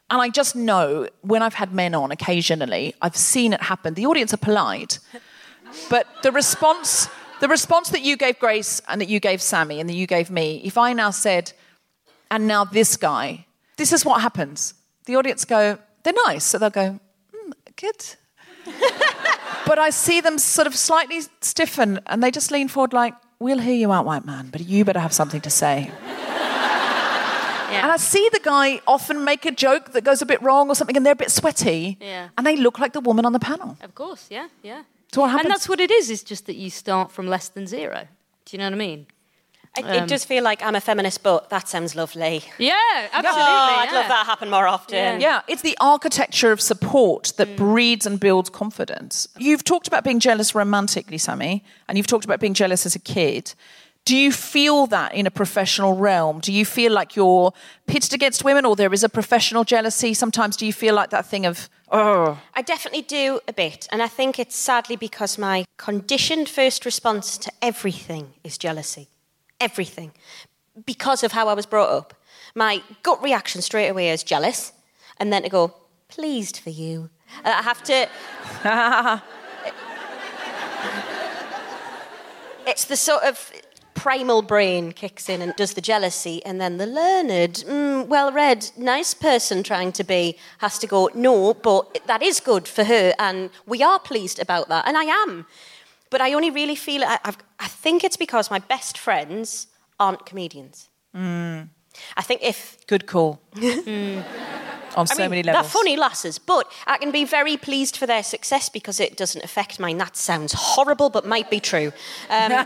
And I just know when I've had men on occasionally, I've seen it happen. The audience are polite, but the response, the response that you gave Grace and that you gave Sammy and that you gave me, if I now said, and now this guy, this is what happens. The audience go, they're nice. So they'll go, mm, good. but I see them sort of slightly stiffen and they just lean forward like, we'll hear you out, white man, but you better have something to say. And I see the guy often make a joke that goes a bit wrong or something, and they're a bit sweaty, Yeah. and they look like the woman on the panel. Of course, yeah, yeah. So what happens? And that's what it is. It's just that you start from less than zero. Do you know what I mean? I, Um, it does feel like I'm a feminist, but that sounds lovely. Yeah, absolutely. Oh, I'd yeah. love that to happen more often. Yeah, it's the architecture of support that breeds and builds confidence. You've talked about being jealous romantically, Sammy, and you've talked about being jealous as a kid. Do you feel that in a professional realm? Do you feel like you're pitted against women or there is a professional jealousy? Sometimes do you feel like that thing of, oh, I definitely do a bit, and I think it's sadly because my conditioned first response to everything is jealousy. Everything. Because of how I was brought up. My gut reaction straight away is jealous, and then to go, pleased for you. I have to. it's the sort of primal brain kicks in and does the jealousy, and then the learned, mm, well read, nice person trying to be has to go, no, but that is good for her, and we are pleased about that, and I am. But I only really feel it, I, think it's because my best friends aren't comedians. I think if good call. On so I mean, many They're funny lasses, but I can be very pleased for their success because it doesn't affect mine. That sounds horrible, but might be true. Um,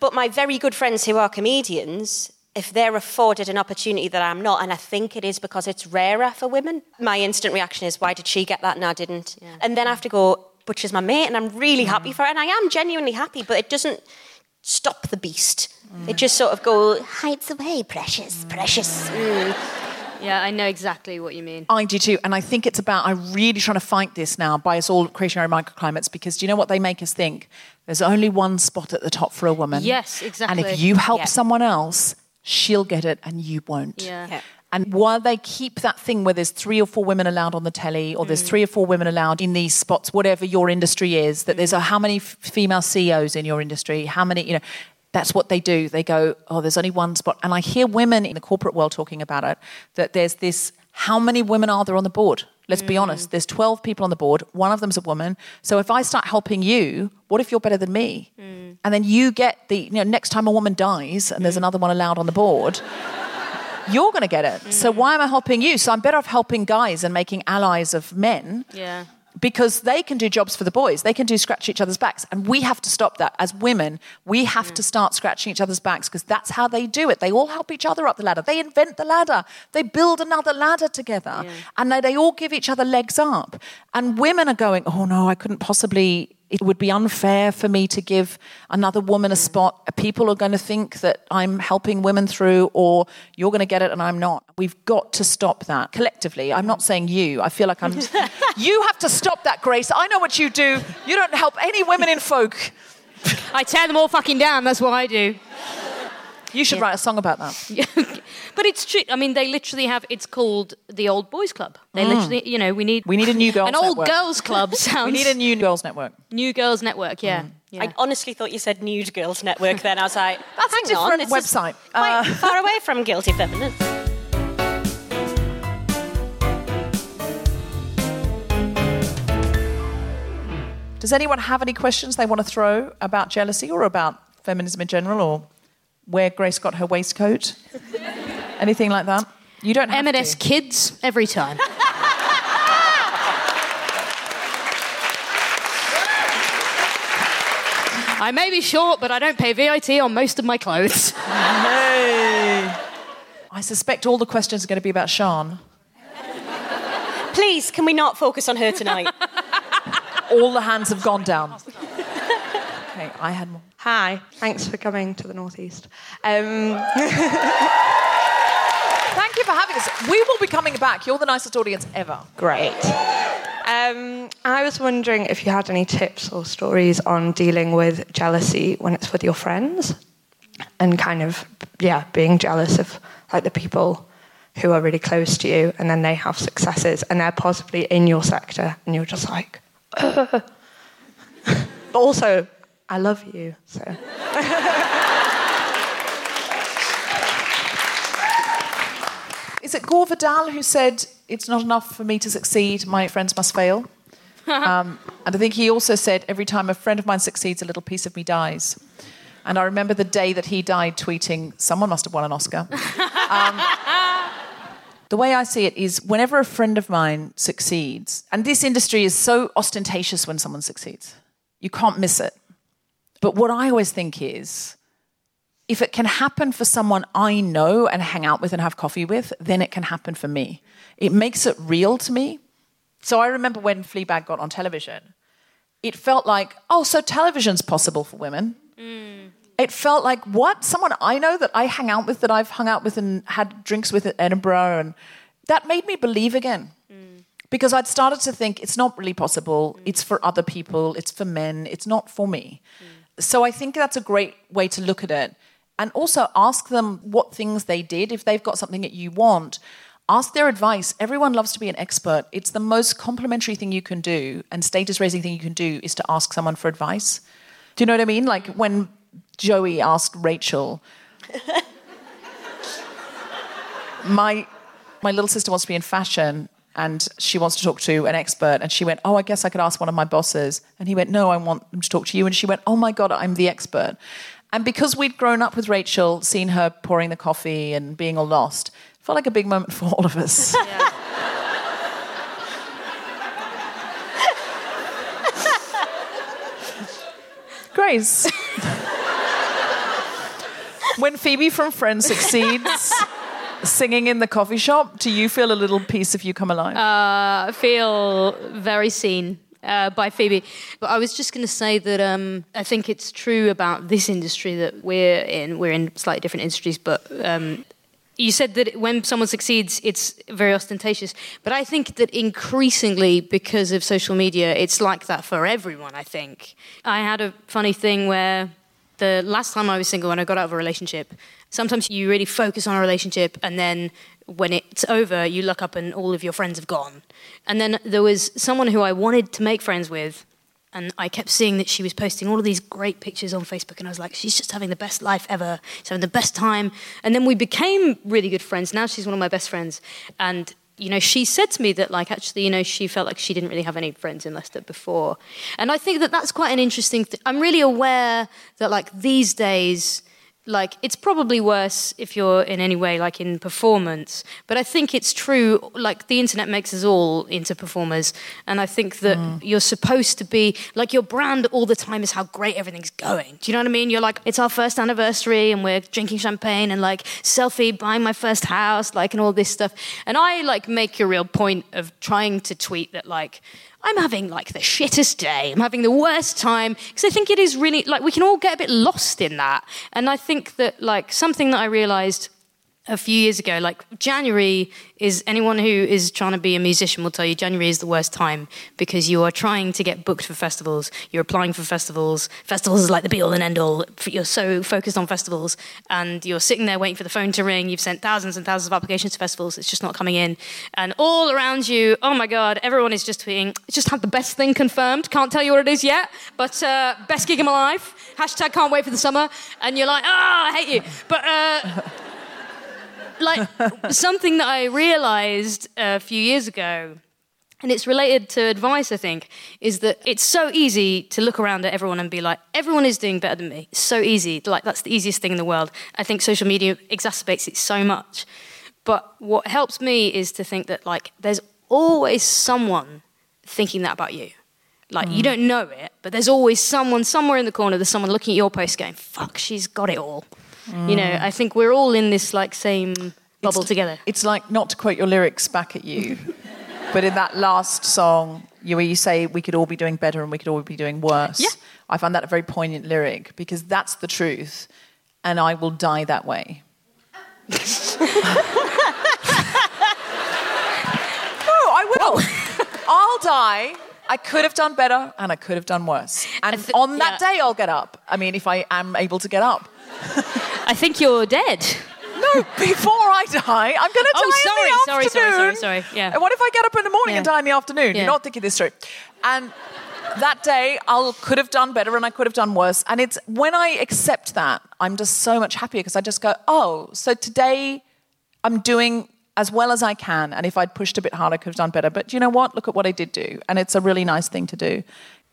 but my very good friends who are comedians, if they're afforded an opportunity that I'm not, and I think it is because it's rarer for women, my instant reaction is, why did she get that and I didn't? And then I have to go, Butcher's my mate, and I'm really happy mm. for it, and I am genuinely happy, but it doesn't stop the beast. It mm. just sort of go hides away, precious, mm. precious. Mm. Yeah, I know exactly what you mean. I do too. And I think it's about, I'm really trying to fight this now by us all creating our own microclimates because do you know what they make us think? There's only one spot at the top for a woman. Yes, exactly. And if you help Yeah. someone else, she'll get it and you won't. Yeah. Yeah. And while they keep that thing where there's three or four women allowed on the telly, or there's mm. three or four women allowed in these spots, whatever your industry is, that there's a, how many f- female CEOs in your industry, how many, you know, that's what they do. They go, oh, there's only one spot. And I hear women in the corporate world talking about it, that there's this, how many women are there on the board? Let's be honest. There's 12 people on the board. One of them's a woman. So if I start helping you, what if you're better than me? Mm. And then you get the, you know, next time a woman dies and there's mm. another one allowed on the board, you're going to get it. So mm. why am I helping you? So I'm better off helping guys and making allies of men Yeah. Because they can do jobs for the boys. They can do scratch each other's backs. And we have to stop that. As women, we have to start scratching each other's backs because that's how they do it. They all help each other up the ladder. They invent the ladder. They build another ladder together. And they, they all give each other legs up. And women are going, oh no, I couldn't possibly. It would be unfair for me to give another woman a spot. People are going to think that I'm helping women through, or you're going to get it and I'm not. We've got to stop that collectively. I'm not saying you. I feel like I'm. you have to stop that, Grace. I know what you do. You don't help any women in folk. I tear them all fucking down. That's what I do. You should write a song about that. But it's true. I mean, they literally have. It's called the Old Boys Club. They literally, you know, we need. Mm. We need a new girls An old network. girls club sounds. We need a new girls network. new girls network. Yeah. yeah. I honestly thought you said Nude Girls Network then. I was like, That's a hang on, different this is website. Quite Uh, far away from Guilty Feminist. Does anyone have any questions they want to throw about jealousy or about feminism in general or where Grace got her waistcoat? Anything like that? You don't have M&S to. kids every time. I may be short, but I don't pay VAT on most of my clothes. Hey. I suspect all the questions are going to be about Sean. Please, can we not focus on her tonight? All the hands have gone down. Okay, I had more. Hi, thanks for coming to the Northeast. Um, Thank you for having us. We will be coming back. You're the nicest audience ever. great. Um, I was wondering if you had any tips or stories on dealing with jealousy when it's with your friends and kind of, yeah, being jealous of like the people who are really close to you and then they have successes and they're possibly in your sector and you're just like, but also, I love you. So. Is it Gore Vidal who said, It's not enough for me to succeed, my friends must fail? um, and I think he also said, Every time a friend of mine succeeds, a little piece of me dies. And I remember the day that he died tweeting, Someone must have won an Oscar. um, the way I see it is whenever a friend of mine succeeds, and this industry is so ostentatious when someone succeeds, you can't miss it. But what I always think is, if it can happen for someone I know and hang out with and have coffee with, then it can happen for me. It makes it real to me. So I remember when Fleabag got on television, it felt like, oh, so television's possible for women. Mm. It felt like, what? Someone I know that I hang out with, that I've hung out with and had drinks with at Edinburgh. And that made me believe again. Mm. Because I'd started to think it's not really possible. Mm. It's for other people, it's for men, it's not for me. So I think that's a great way to look at it. And also ask them what things they did. If they've got something that you want, ask their advice. Everyone loves to be an expert. It's the most complimentary thing you can do and status raising thing you can do is to ask someone for advice. Do you know what I mean? Like when Joey asked Rachel, my my little sister wants to be in fashion and she wants to talk to an expert. And she went oh i guess i could ask one of my bosses. And he went no i want them to talk to you. And she went oh my god i'm the expert. And because we'd grown up with rachel seen her pouring the coffee and being all lost felt like a big moment for all of us. Grace. When phoebe from friends succeeds singing in the coffee shop do you feel a little piece of you come alive I feel very seen uh, by Phoebe. But I was just going to say that um, I think it's true about this industry that we're in. We're in slightly different industries, but um, you said that when someone succeeds, it's very ostentatious. But I think that increasingly, because of social media, it's like that for everyone, I think. I had a funny thing where the last time I was single, when I got out of a relationship, sometimes you really focus on a relationship and then when it's over, you look up and all of your friends have gone. And then there was someone who I wanted to make friends with, and I kept seeing that she was posting all of these great pictures on Facebook, and I was like, she's just having the best life ever. She's having the best time. And then we became really good friends. Now she's one of my best friends. And you know, she said to me that, like, actually, you know, she felt like she didn't really have any friends in Leicester before. And I think that that's quite an interesting thing. I'm really aware that, like, these days, like it's probably worse if you're in any way like in performance but i think it's true like the internet makes us all into performers and i think that mm. you're supposed to be like your brand all the time is how great everything's going. Do you know what i mean? You're like it's our first anniversary and we're drinking champagne and like selfie buying my first house like and all this stuff. And i like make a real point of trying to tweet that like I'm having like the shittest day. I'm having the worst time because I think it is really like we can all get a bit lost in that. And I think that like something that I realized a few years ago, like January is anyone who is trying to be a musician will tell you January is the worst time because you are trying to get booked for festivals. You're applying for festivals. Festivals is like the be all and end all. You're so focused on festivals and you're sitting there waiting for the phone to ring. You've sent thousands and thousands of applications to festivals. It's just not coming in. And all around you, oh my God, everyone is just tweeting, just had the best thing confirmed. Can't tell you what it is yet, but uh, best gig of my life. Hashtag can't wait for the summer. And you're like, ah, oh, I hate you. But, uh, like something that I realized a few years ago, and it's related to advice, I think, is that it's so easy to look around at everyone and be like, everyone is doing better than me. It's so easy. Like, that's the easiest thing in the world. I think social media exacerbates it so much. But what helps me is to think that, like, there's always someone thinking that about you. Like, mm. you don't know it, but there's always someone somewhere in the corner, there's someone looking at your post going, fuck, she's got it all. Mm. You know, I think we're all in this like same bubble it's, together. It's like not to quote your lyrics back at you, but in that last song, you, where you say we could all be doing better and we could all be doing worse. Yeah. I find that a very poignant lyric because that's the truth, and I will die that way. no, I will. I'll die. I could have done better and I could have done worse. And th- on that yeah. day, I'll get up. I mean, if I am able to get up. I think you're dead. No, before I die, I'm going to oh, die sorry, in the sorry, afternoon. Sorry, sorry, sorry, Yeah. And what if I get up in the morning yeah. and die in the afternoon? Yeah. You're not thinking this through. And that day, I could have done better and I could have done worse. And it's when I accept that, I'm just so much happier because I just go, oh, so today I'm doing as well as I can. And if I'd pushed a bit harder, I could have done better. But you know what? Look at what I did do. And it's a really nice thing to do.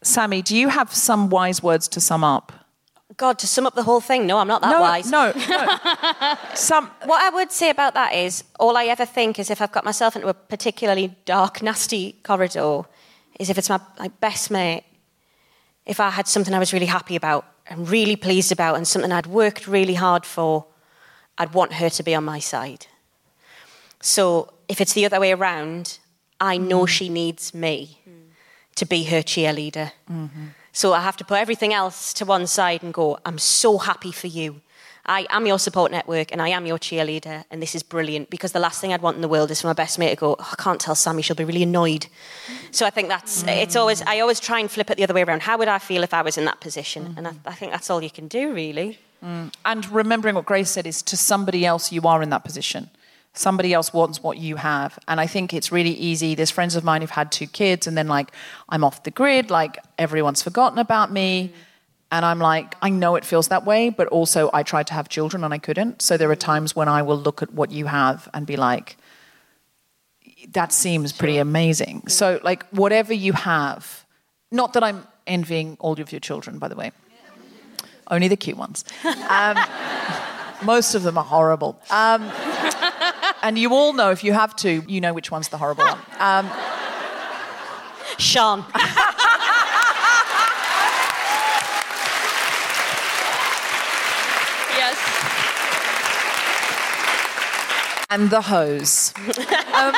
Sammy, do you have some wise words to sum up? God, to sum up the whole thing, no, I'm not that no, wise. No, no. Some... What I would say about that is, all I ever think is if I've got myself into a particularly dark, nasty corridor, is if it's my, my best mate, if I had something I was really happy about and really pleased about and something I'd worked really hard for, I'd want her to be on my side. So if it's the other way around, I know mm. she needs me mm. to be her cheerleader. Mm-hmm. So I have to put everything else to one side and go, I'm so happy for you. I am your support network and I am your cheerleader, and this is brilliant because the last thing I'd want in the world is for my best mate to go, oh, I can't tell Sammy, she'll be really annoyed. So I think that's, mm. it's always, I always try and flip it the other way around. How would I feel if I was in that position? Mm. And I, I, think that's all you can do, really. Mm. And remembering what Grace said is to somebody else, you are in that position somebody else wants what you have. And I think it's really easy. There's friends of mine who've had two kids, and then like I'm off the grid, like everyone's forgotten about me. Mm. And I'm like, I know it feels that way, but also I tried to have children and I couldn't. So there are times when I will look at what you have and be like, that seems pretty amazing. So, like, whatever you have, not that I'm envying all of your children, by the way, only the cute ones. Um, most of them are horrible. Um, and you all know, if you have to, you know which one's the horrible one. Um, Sean. yes. And the hose. um,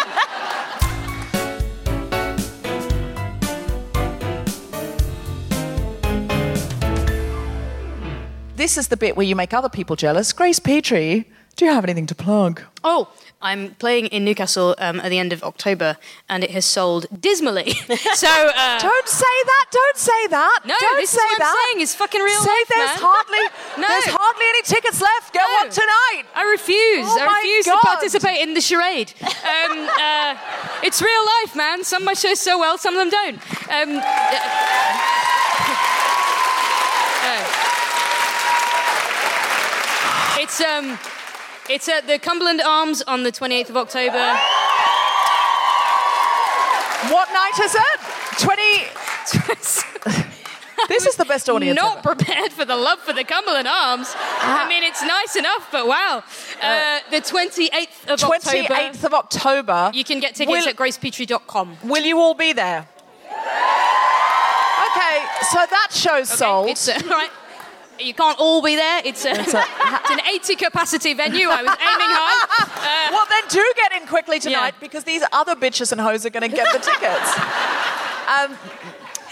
this is the bit where you make other people jealous. Grace Petrie, do you have anything to plug? Oh, I'm playing in Newcastle um, at the end of October, and it has sold dismally. so uh, Don't say that. Don't say that. No, don't this is say what I'm that. saying. It's fucking real Say life, there's man. hardly No. there's hardly any tickets left. Go No. one tonight. I refuse. Oh I refuse God. to participate in the charade. Um, uh, it's real life, man. Some of my shows so well, some of them don't. Um, uh, it's um, it's at the Cumberland Arms on the 28th of October. What night is it? Twenty. this is the best audience. Not ever. prepared for the love for the Cumberland Arms. I mean, it's nice enough, but wow. Uh, the 28th of Twenty October. eighth of October. You can get tickets Will- at gracepetrie.com. Will you all be there? Okay, so that show's sold. It's, uh, right. You can't all be there. It's, a, it's, an 80 capacity venue. I was aiming high. Uh, well, then do get in quickly tonight Yeah. because these other bitches and hoes are going to get the tickets. um,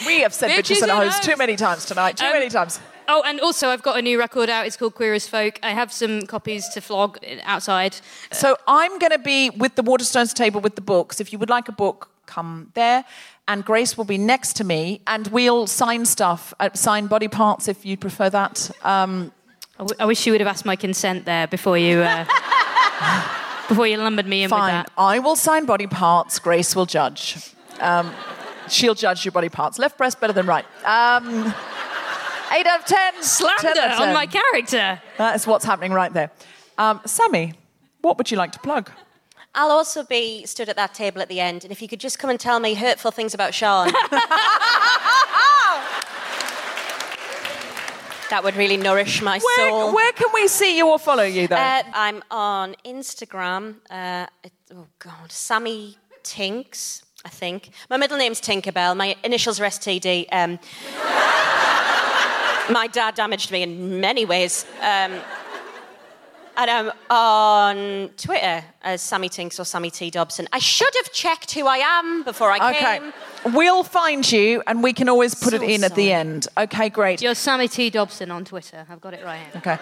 we have said bitches, Bitches and and hoes hoes. too many times tonight. Too Um, many times. Oh, and also I've got a new record out. It's called Queer as Folk. I have some copies to flog outside. So I'm going to be with the Waterstones table with the books. If you would like a book, come there. And Grace will be next to me, and we'll sign stuff, uh, sign body parts if you prefer that. Um, I, w- I wish you would have asked my consent there before you uh, before you lumbered me in with fine. that. I will sign body parts. Grace will judge. Um, she'll judge your body parts. Left breast better than right. Um, eight out of ten. Slander 10 out of on my character. That is what's happening right there. Um, Sammy, what would you like to plug? I'll also be stood at that table at the end, and if you could just come and tell me hurtful things about Sean. that would really nourish my Where, soul. where can we see you or follow you, though? Uh, I'm on Instagram. Uh, it, oh God, Sammy Tinks, I think. My middle name's Tinkerbell. My initials are STD. Um, my dad damaged me in many ways. Um, and I'm on Twitter as Sammy Tinks or Sammy T Dobson. I should have checked who I am before I okay. came. We'll find you, and we can always put it So in at the end. Okay, great. You're Sammy T Dobson on Twitter. I've got it right here. Okay.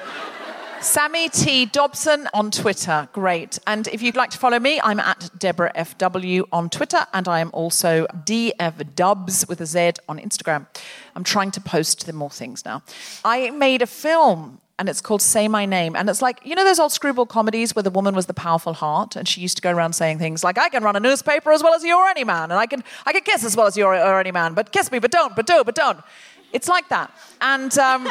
Sammy T. Dobson on Twitter. Great. And if you'd like to follow me, I'm at Deborah FW on Twitter, and I am also DF Dubs with a Z on Instagram. I'm trying to post them more things now. I made a film. And it's called Say My Name. And it's like, you know, those old screwball comedies where the woman was the powerful heart and she used to go around saying things like, I can run a newspaper as well as you or any man, and I can, I can kiss as well as you or, or any man, but kiss me, but don't, but do, but don't. It's like that. And um,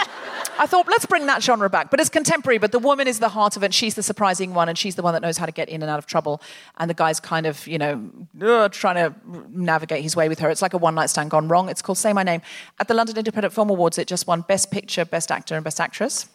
I thought, let's bring that genre back. But it's contemporary, but the woman is the heart of it. She's the surprising one, and she's the one that knows how to get in and out of trouble. And the guy's kind of, you know, uh, trying to navigate his way with her. It's like a one night stand gone wrong. It's called Say My Name. At the London Independent Film Awards, it just won Best Picture, Best Actor, and Best Actress.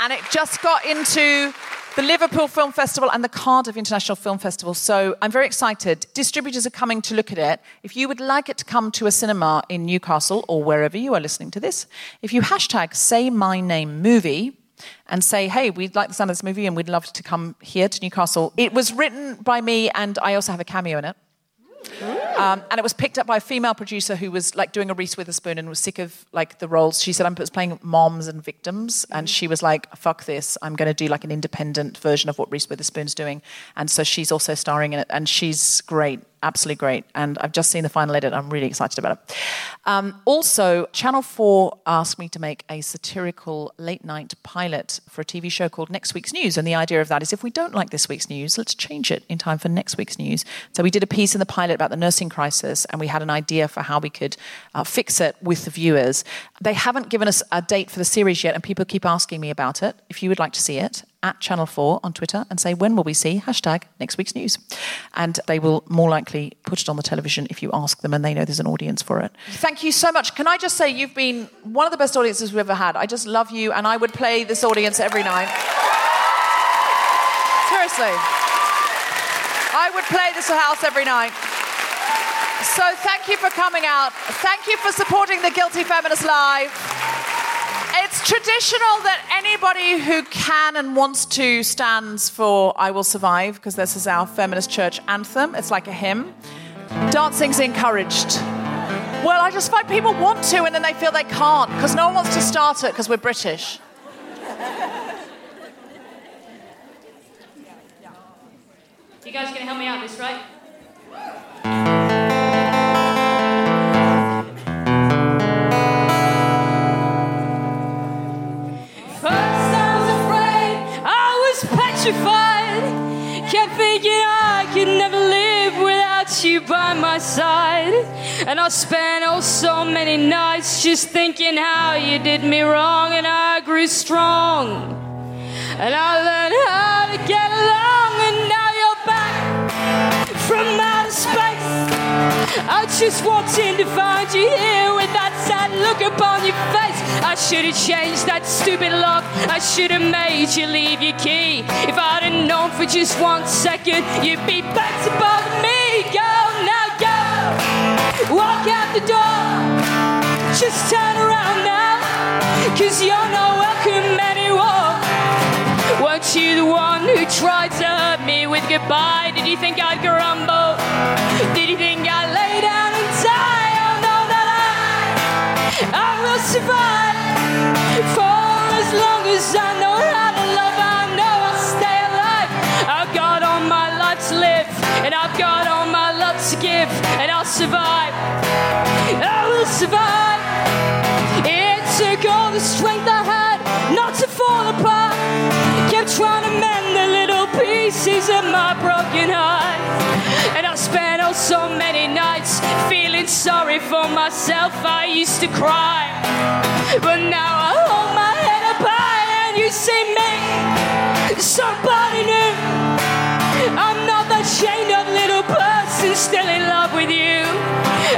And it just got into the Liverpool Film Festival and the Cardiff International Film Festival. So I'm very excited. Distributors are coming to look at it. If you would like it to come to a cinema in Newcastle or wherever you are listening to this, if you hashtag say my name movie and say, hey, we'd like the sound of this movie and we'd love to come here to Newcastle. It was written by me and I also have a cameo in it. Um, and it was picked up by a female producer who was like doing a Reese Witherspoon and was sick of like the roles. She said, I'm playing moms and victims. And she was like, fuck this. I'm going to do like an independent version of what Reese Witherspoon's doing. And so she's also starring in it. And she's great, absolutely great. And I've just seen the final edit. I'm really excited about it. Um, also, Channel 4 asked me to make a satirical late night pilot for a TV show called Next Week's News. And the idea of that is if we don't like this week's news, let's change it in time for next week's news. So we did a piece in the pilot about the nursing crisis and we had an idea for how we could uh, fix it with the viewers. They haven't given us a date for the series yet, and people keep asking me about it. If you would like to see it, at Channel 4 on Twitter and say, when will we see hashtag next week's news? And they will more likely put it on the television if you ask them and they know there's an audience for it. Thank you so much. Can I just say you've been one of the best audiences we've ever had. I just love you and I would play this audience every night. Seriously. I would play this house every night. So thank you for coming out. Thank you for supporting the Guilty Feminist Live. It's traditional that anybody who can and wants to stands for I Will Survive, because this is our feminist church anthem. It's like a hymn. Dancing's encouraged. Well, I just find people want to and then they feel they can't because no one wants to start it because we're British. You guys are gonna help me out this, right? Petrified. Kept thinking I could never live without you by my side. And I spent oh so many nights just thinking how you did me wrong, and I grew strong. And I learned how to get along, and now you're back from outer space. I just walked in to find you here with sad look upon your face. I should have changed that stupid lock. I should have made you leave your key. If I'd have known for just one second, you'd be back to bother me. Go now, go. Walk out the door. Just turn around now. Cause you're not welcome anymore. Weren't you the one who tried to hurt me with goodbye? Did you think I'd grumble? Did you think survive. I will survive. So many nights feeling sorry for myself. I used to cry, but now I hold my head up high and you see me, somebody new. I'm not that chained up little person still in love with you.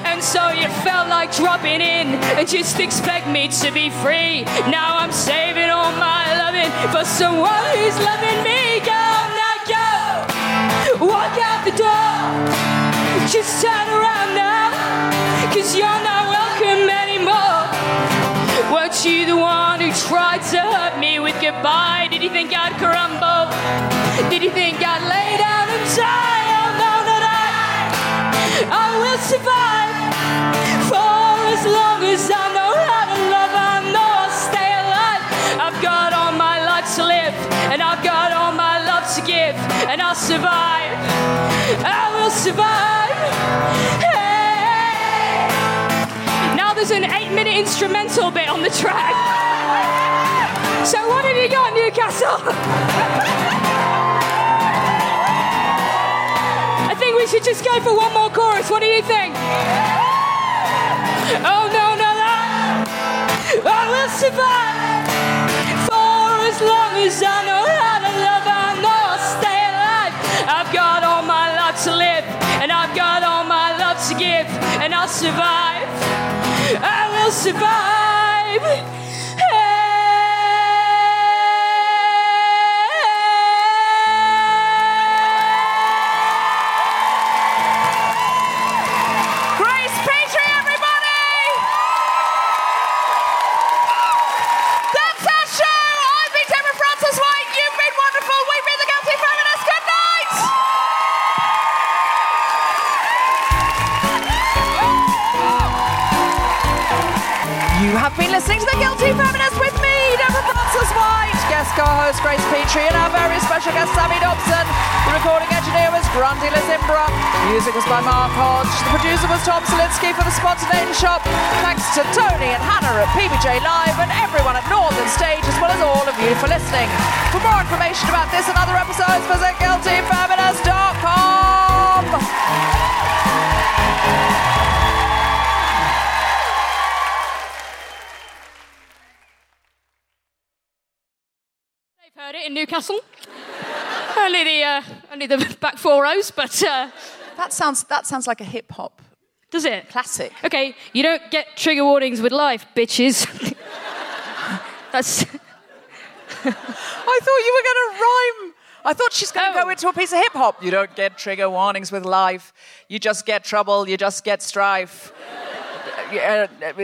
And so you felt like dropping in and just expect me to be free. Now I'm saving all my loving for someone who's loving me. Go now, go. Walk out the door. Just turn around now. Cause you're not welcome anymore. Weren't you the one who tried to hurt me with goodbye? Did you think I'd crumble? Did you think I'd lay down and die? Oh no, not I. I will survive for as long as I know how to love. I know I'll stay alive. I've got all my life to live, and I've got all my love to give, and I'll survive. I will survive. Now there's an eight-minute instrumental bit on the track. So what have you got, Newcastle? I think we should just go for one more chorus. What do you think? Oh no, no, no. I will survive for as long as I know how survive. I will survive. Listening to The Guilty Feminist with me, Deborah Frances-White, guest co-host Grace Petrie, and our very special guest Sammy Dobson. The recording engineer was Grundy Lizimbra. Music was by Mark Hodge. The producer was Tom Salinsky for the Spontaneity Shop. Thanks to Tony and Hannah at PBJ Live and everyone at Northern Stage, as well as all of you for listening. For more information about this and other episodes, visit guiltyfeminist.com. in Newcastle. only the uh, only the back four rows, but uh, That sounds that sounds like a hip hop does it? classic. Okay, you don't get trigger warnings with life, bitches. That's I thought you were going to rhyme. I thought she's going to Oh. go into a piece of hip hop. You don't get trigger warnings with life. You just get trouble. You just get strife.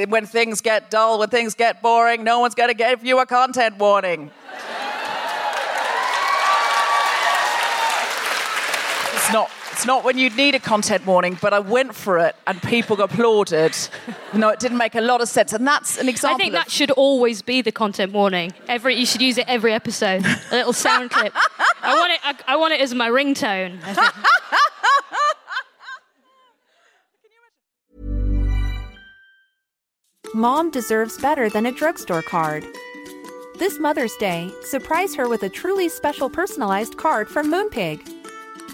When things get dull, when things get boring, no one's going to give you a content warning. It's not. It's It's not when you'd need a content warning, but I went for it and people applauded. no, it didn't make a lot of sense. And that's an example. I think of- that should always be the content warning. Every you should use it every episode. A little sound clip. I want it. I, I want it as my ringtone. Mom deserves better than a drugstore card. This Mother's Day, surprise her with a truly special personalized card from Moonpig.